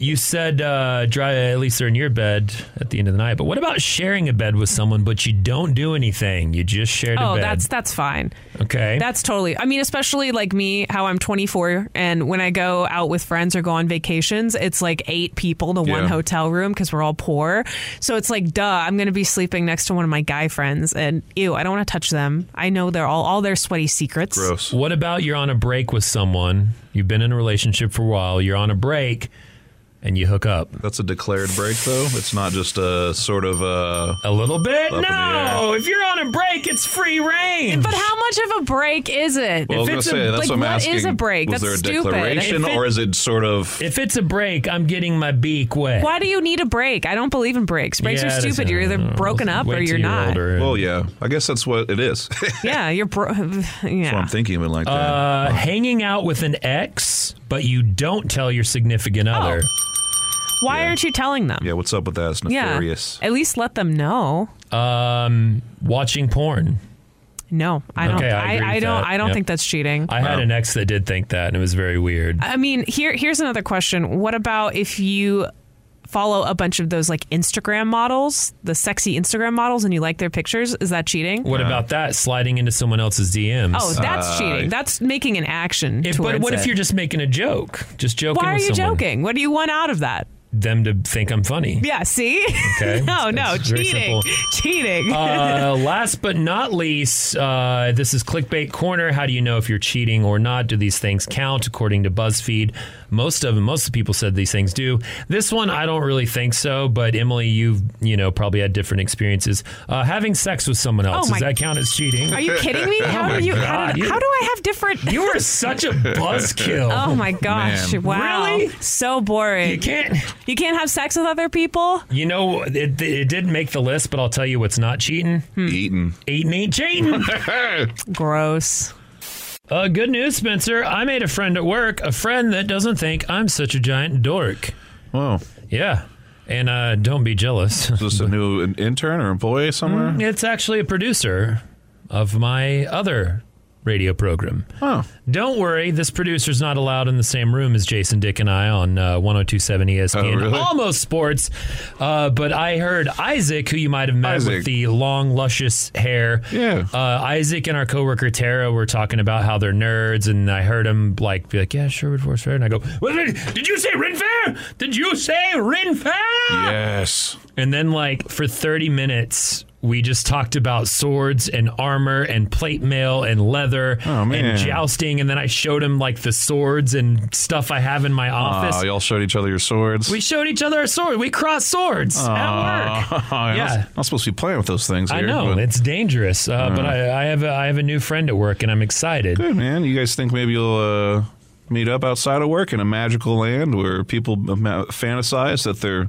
You said uh, dry, at least they're in your bed at the end of the night. But what about sharing a bed with someone, but you don't do anything? You just shared a Oh, bed. that's that's fine. okay. That's totally. I mean, especially like me, how I'm 24, and when I go out with friends or go on vacations, it's like eight people to one hotel room because we're all poor. So it's like, duh, I'm going to be sleeping next to one of my guy friends, and ew, I don't want to touch them. I know they're all all their sweaty secrets. Gross. What about you're on a break with someone? You've been in a relationship for a while. You're on a break. And you hook up. That's a declared break, though. It's not just a sort of uh, a little bit. Up in the No, if you're on a break, it's free range. But how much of a break is it? Well, I was gonna say that's like, what I'm what asking. is a break? Was That's there a stupid. declaration, it- or is it sort of? If it's a break, I'm getting my beak wet. Why do you need a break? I don't believe in breaks. Breaks Yeah, are stupid. You're either broken up or you're not. older. Well, yeah, I guess that's what it is. [LAUGHS] Yeah, you're bro. [SIGHS] why yeah. I'm thinking of it like that. Uh, hanging out with an ex, but you don't tell your significant other. Why aren't you telling them? yeah, what's up with that? It's Yeah. nefarious. At least let them know. Um, watching porn. No, I don't. Okay, I I, agree I, with don't. that. I don't Yep. think that's cheating. I had an ex that did think that, and it was very weird. I mean, here here's another question. What about if you follow a bunch of those like Instagram models, the sexy Instagram models, and you like their pictures? Is that cheating? What about that? Sliding into someone else's DMs. Oh, that's Uh, cheating. That's making an action. if- but towards what if you're just making a joke? Just joking Why are with you someone. joking? What do you want out of that? Them to think I'm funny. Yeah, see? Okay. [LAUGHS] no, no, It's cheating. Cheating. uh, [LAUGHS] last but not least, uh, this is Clickbait Corner. How do you know if you're cheating or not? Do these things count? According to BuzzFeed, most of them, most of the people said these things do. This one, I don't really think so. But Emily, you've you know probably had different experiences. Uh, having sex with someone else Oh my- does that count as cheating? Are you kidding me? [LAUGHS] oh How my do you? How, God, do, you- how do I have different? You are such a buzzkill. Oh my gosh! Man. Wow, Really? so boring. You can't. You can't have sex with other people. You know, it, it didn't make the list, but I'll tell you what's not cheating. Eating. Eating ain't cheating. [LAUGHS] Gross. Uh, good news, Spencer. I made a friend at work, a friend that doesn't think I'm such a giant dork. Whoa. Yeah. And uh, don't be jealous. Is this a new intern or employee somewhere? It's actually a producer of my other radio program. Oh. Don't worry, this producer's not allowed in the same room as Jason Dick and I on uh, 1027 ESPN. Oh, really? Almost sports. Uh, but I heard Isaac, who you might have met Isaac. with the long, luscious hair. Yeah. Uh, Isaac and our coworker Tara were talking about how they're nerds, and I heard him like be like, "Yeah, Sherwood Forest Fair," and I go, "Wait, wait, "Did you say Ren Fair? Did you say Ren Fair?" Yes. And then, like, for 30 minutes, we just talked about swords and armor and plate mail and leather Oh, and jousting. And then I showed him, like, the swords and stuff I have in my office. Oh, y'all showed each other your swords. we showed each other our sword. We crossed swords at work. [LAUGHS] Oh, Yeah. Not, not supposed to be playing with those things. I know but- it's dangerous, uh, but I, I have a, I have a new friend at work, and I'm excited. Good man. You guys think maybe you'll uh, meet up outside of work in a magical land where people fantasize that they're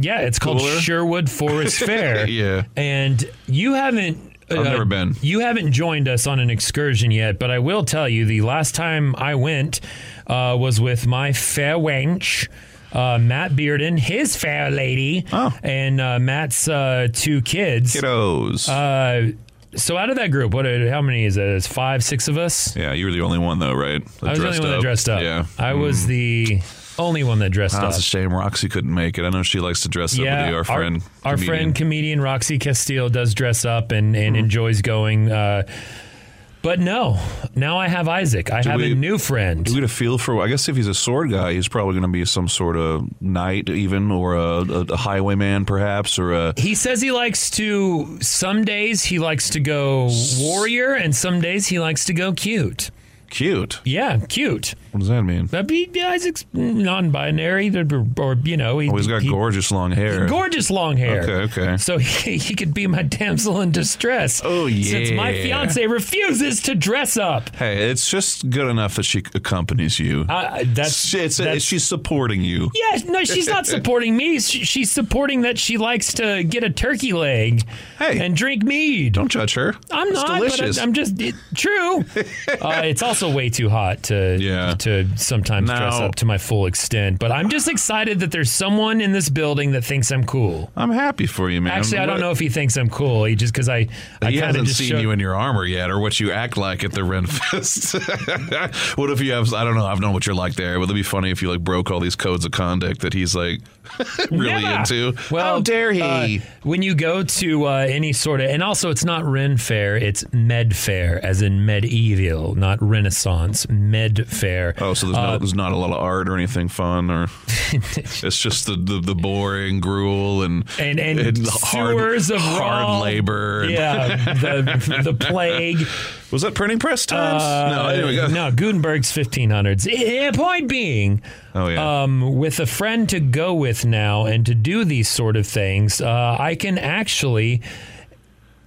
Yeah, it's called Cooler? Sherwood Forest [LAUGHS] Fair. Yeah. and you haven't. uh, I've never been. You haven't joined us on an excursion yet, but I will tell you the last time I went uh, was with my fair wench. Uh, Matt Bearden, his fair lady, Oh. and uh, Matt's uh, two kids. kiddos. Uh, so out of that group, what? are- How many is it? it? Is five, six of us? yeah, you were the only one though, right? That I was the only one that dressed up. Yeah, I was the only one that dressed Oh, up. That's a shame Roxy couldn't make it. I know she likes to dress up with you. Our friend, our, comedian. friend comedian Roxy Castile does dress up and, and Hmm. enjoys going. Uh, but no, now I have Isaac. I Do have we- a new friend. Do we get a feel for? I guess if he's a sword guy, he's probably going to be some sort of knight, even, or a, a, a highwayman, perhaps, or a. He says he likes to. Some days he likes to go warrior, and some days he likes to go cute. Cute. Yeah, cute. What does that mean? But he, Isaac's non-binary, or, or you know, he, Oh, he's got he- gorgeous long hair. gorgeous long hair. Okay, okay. So [LAUGHS] he, he could be my damsel in distress. Oh, yeah. Since my fiance refuses to dress up. Hey, it's just good enough that she accompanies you. Uh, that's, She- it's- that's she's supporting you. Yeah, no, she's not [LAUGHS] supporting me. She's supporting that she likes to get a turkey leg Hey. and drink mead. Don't judge her. I'm It's not, delicious. but I'm, I'm just it, true. [LAUGHS] uh, it's also way too hot to Yeah. To sometimes dress up to my full extent. But I'm just excited that there's someone in this building that thinks I'm cool. I'm happy for you, man. Actually, I don't know if he thinks I'm cool. He just because I I he hasn't just seen showed- you in your armor yet, or what you act like at the Ren Fest. [LAUGHS] what if you have? I don't know. I've known what you're like there. Would it be funny if you like broke all these codes of conduct that he's like [LAUGHS] really Never. into? Well, How dare he? uh, when you go to uh, any sort of, and also it's not Ren Fair, it's Med Fair, as in medieval, not Renaissance. Med Fair. oh, so there's, Uh, no, there's not a lot of art or anything fun, or [LAUGHS] it's just the, the, the boring gruel and and and hard, sewers of hard raw- labor. and- Yeah, the the plague. [LAUGHS] Was that printing press times? no, anyway, go. Uh, no, Gutenberg's 1500s. Eh, point being, Oh, yeah. um, with a friend to go with now and to do these sort of things, uh, I can actually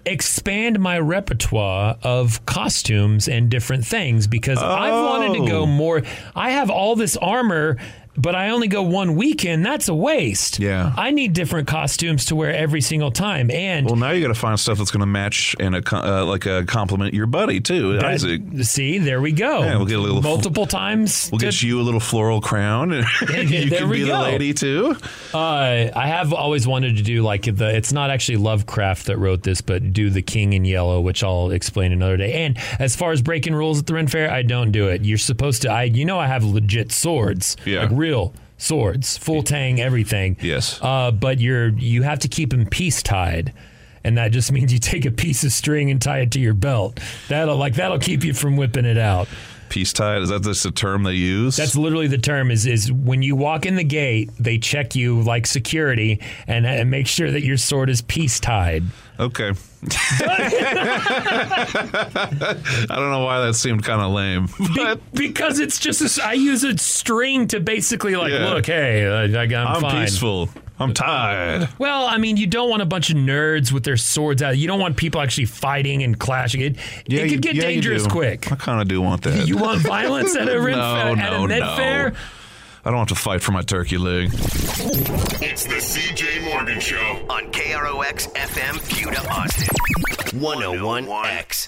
expand my repertoire of costumes and different things because I've wanted to go Oh. more. I have all this armor. But I only go one weekend. That's a waste. Yeah. I need different costumes to wear every single time. And Well, now you got to find stuff that's going to match and a, uh, like a compliment your buddy too, that- Isaac. see, there we go. Yeah, we'll get a little multiple times. We'll to- get you a little floral crown, and [LAUGHS] you can be the lady too. Uh, I have always wanted to do like the. It's not actually Lovecraft that wrote this, but do the King in Yellow, which I'll explain another day. And as far as breaking rules at the Ren Fair, I don't do it. You're supposed to. I you know I have legit swords, Yeah. like real swords, full tang, everything. Yes. Uh, but you're you have to keep them peace tied. And that just means you take a piece of string and tie it to your belt. That'll like that'll keep you from whipping it out. Peace tied is that just a term they use? That's literally the term. Is is when you walk in the gate, they check you like security and, and make sure that your sword is peace tied. okay. [LAUGHS] I don't know why that seemed kind of lame. [LAUGHS] Be- because it's just a I use a string to basically like, Yeah. look, hey, I, I, I'm, I'm fine. peaceful. I'm tired. Well, I mean, you don't want a bunch of nerds with their swords out. You don't want people actually fighting and clashing. It it could get yeah, dangerous quick. I kind of do want that. You want violence at a [LAUGHS] Ren No, Fair- at no, a Med no. fair? I don't have to fight for my turkey leg. It's the CJ Morgan Show on KROX FM, Buda, Austin. 101X.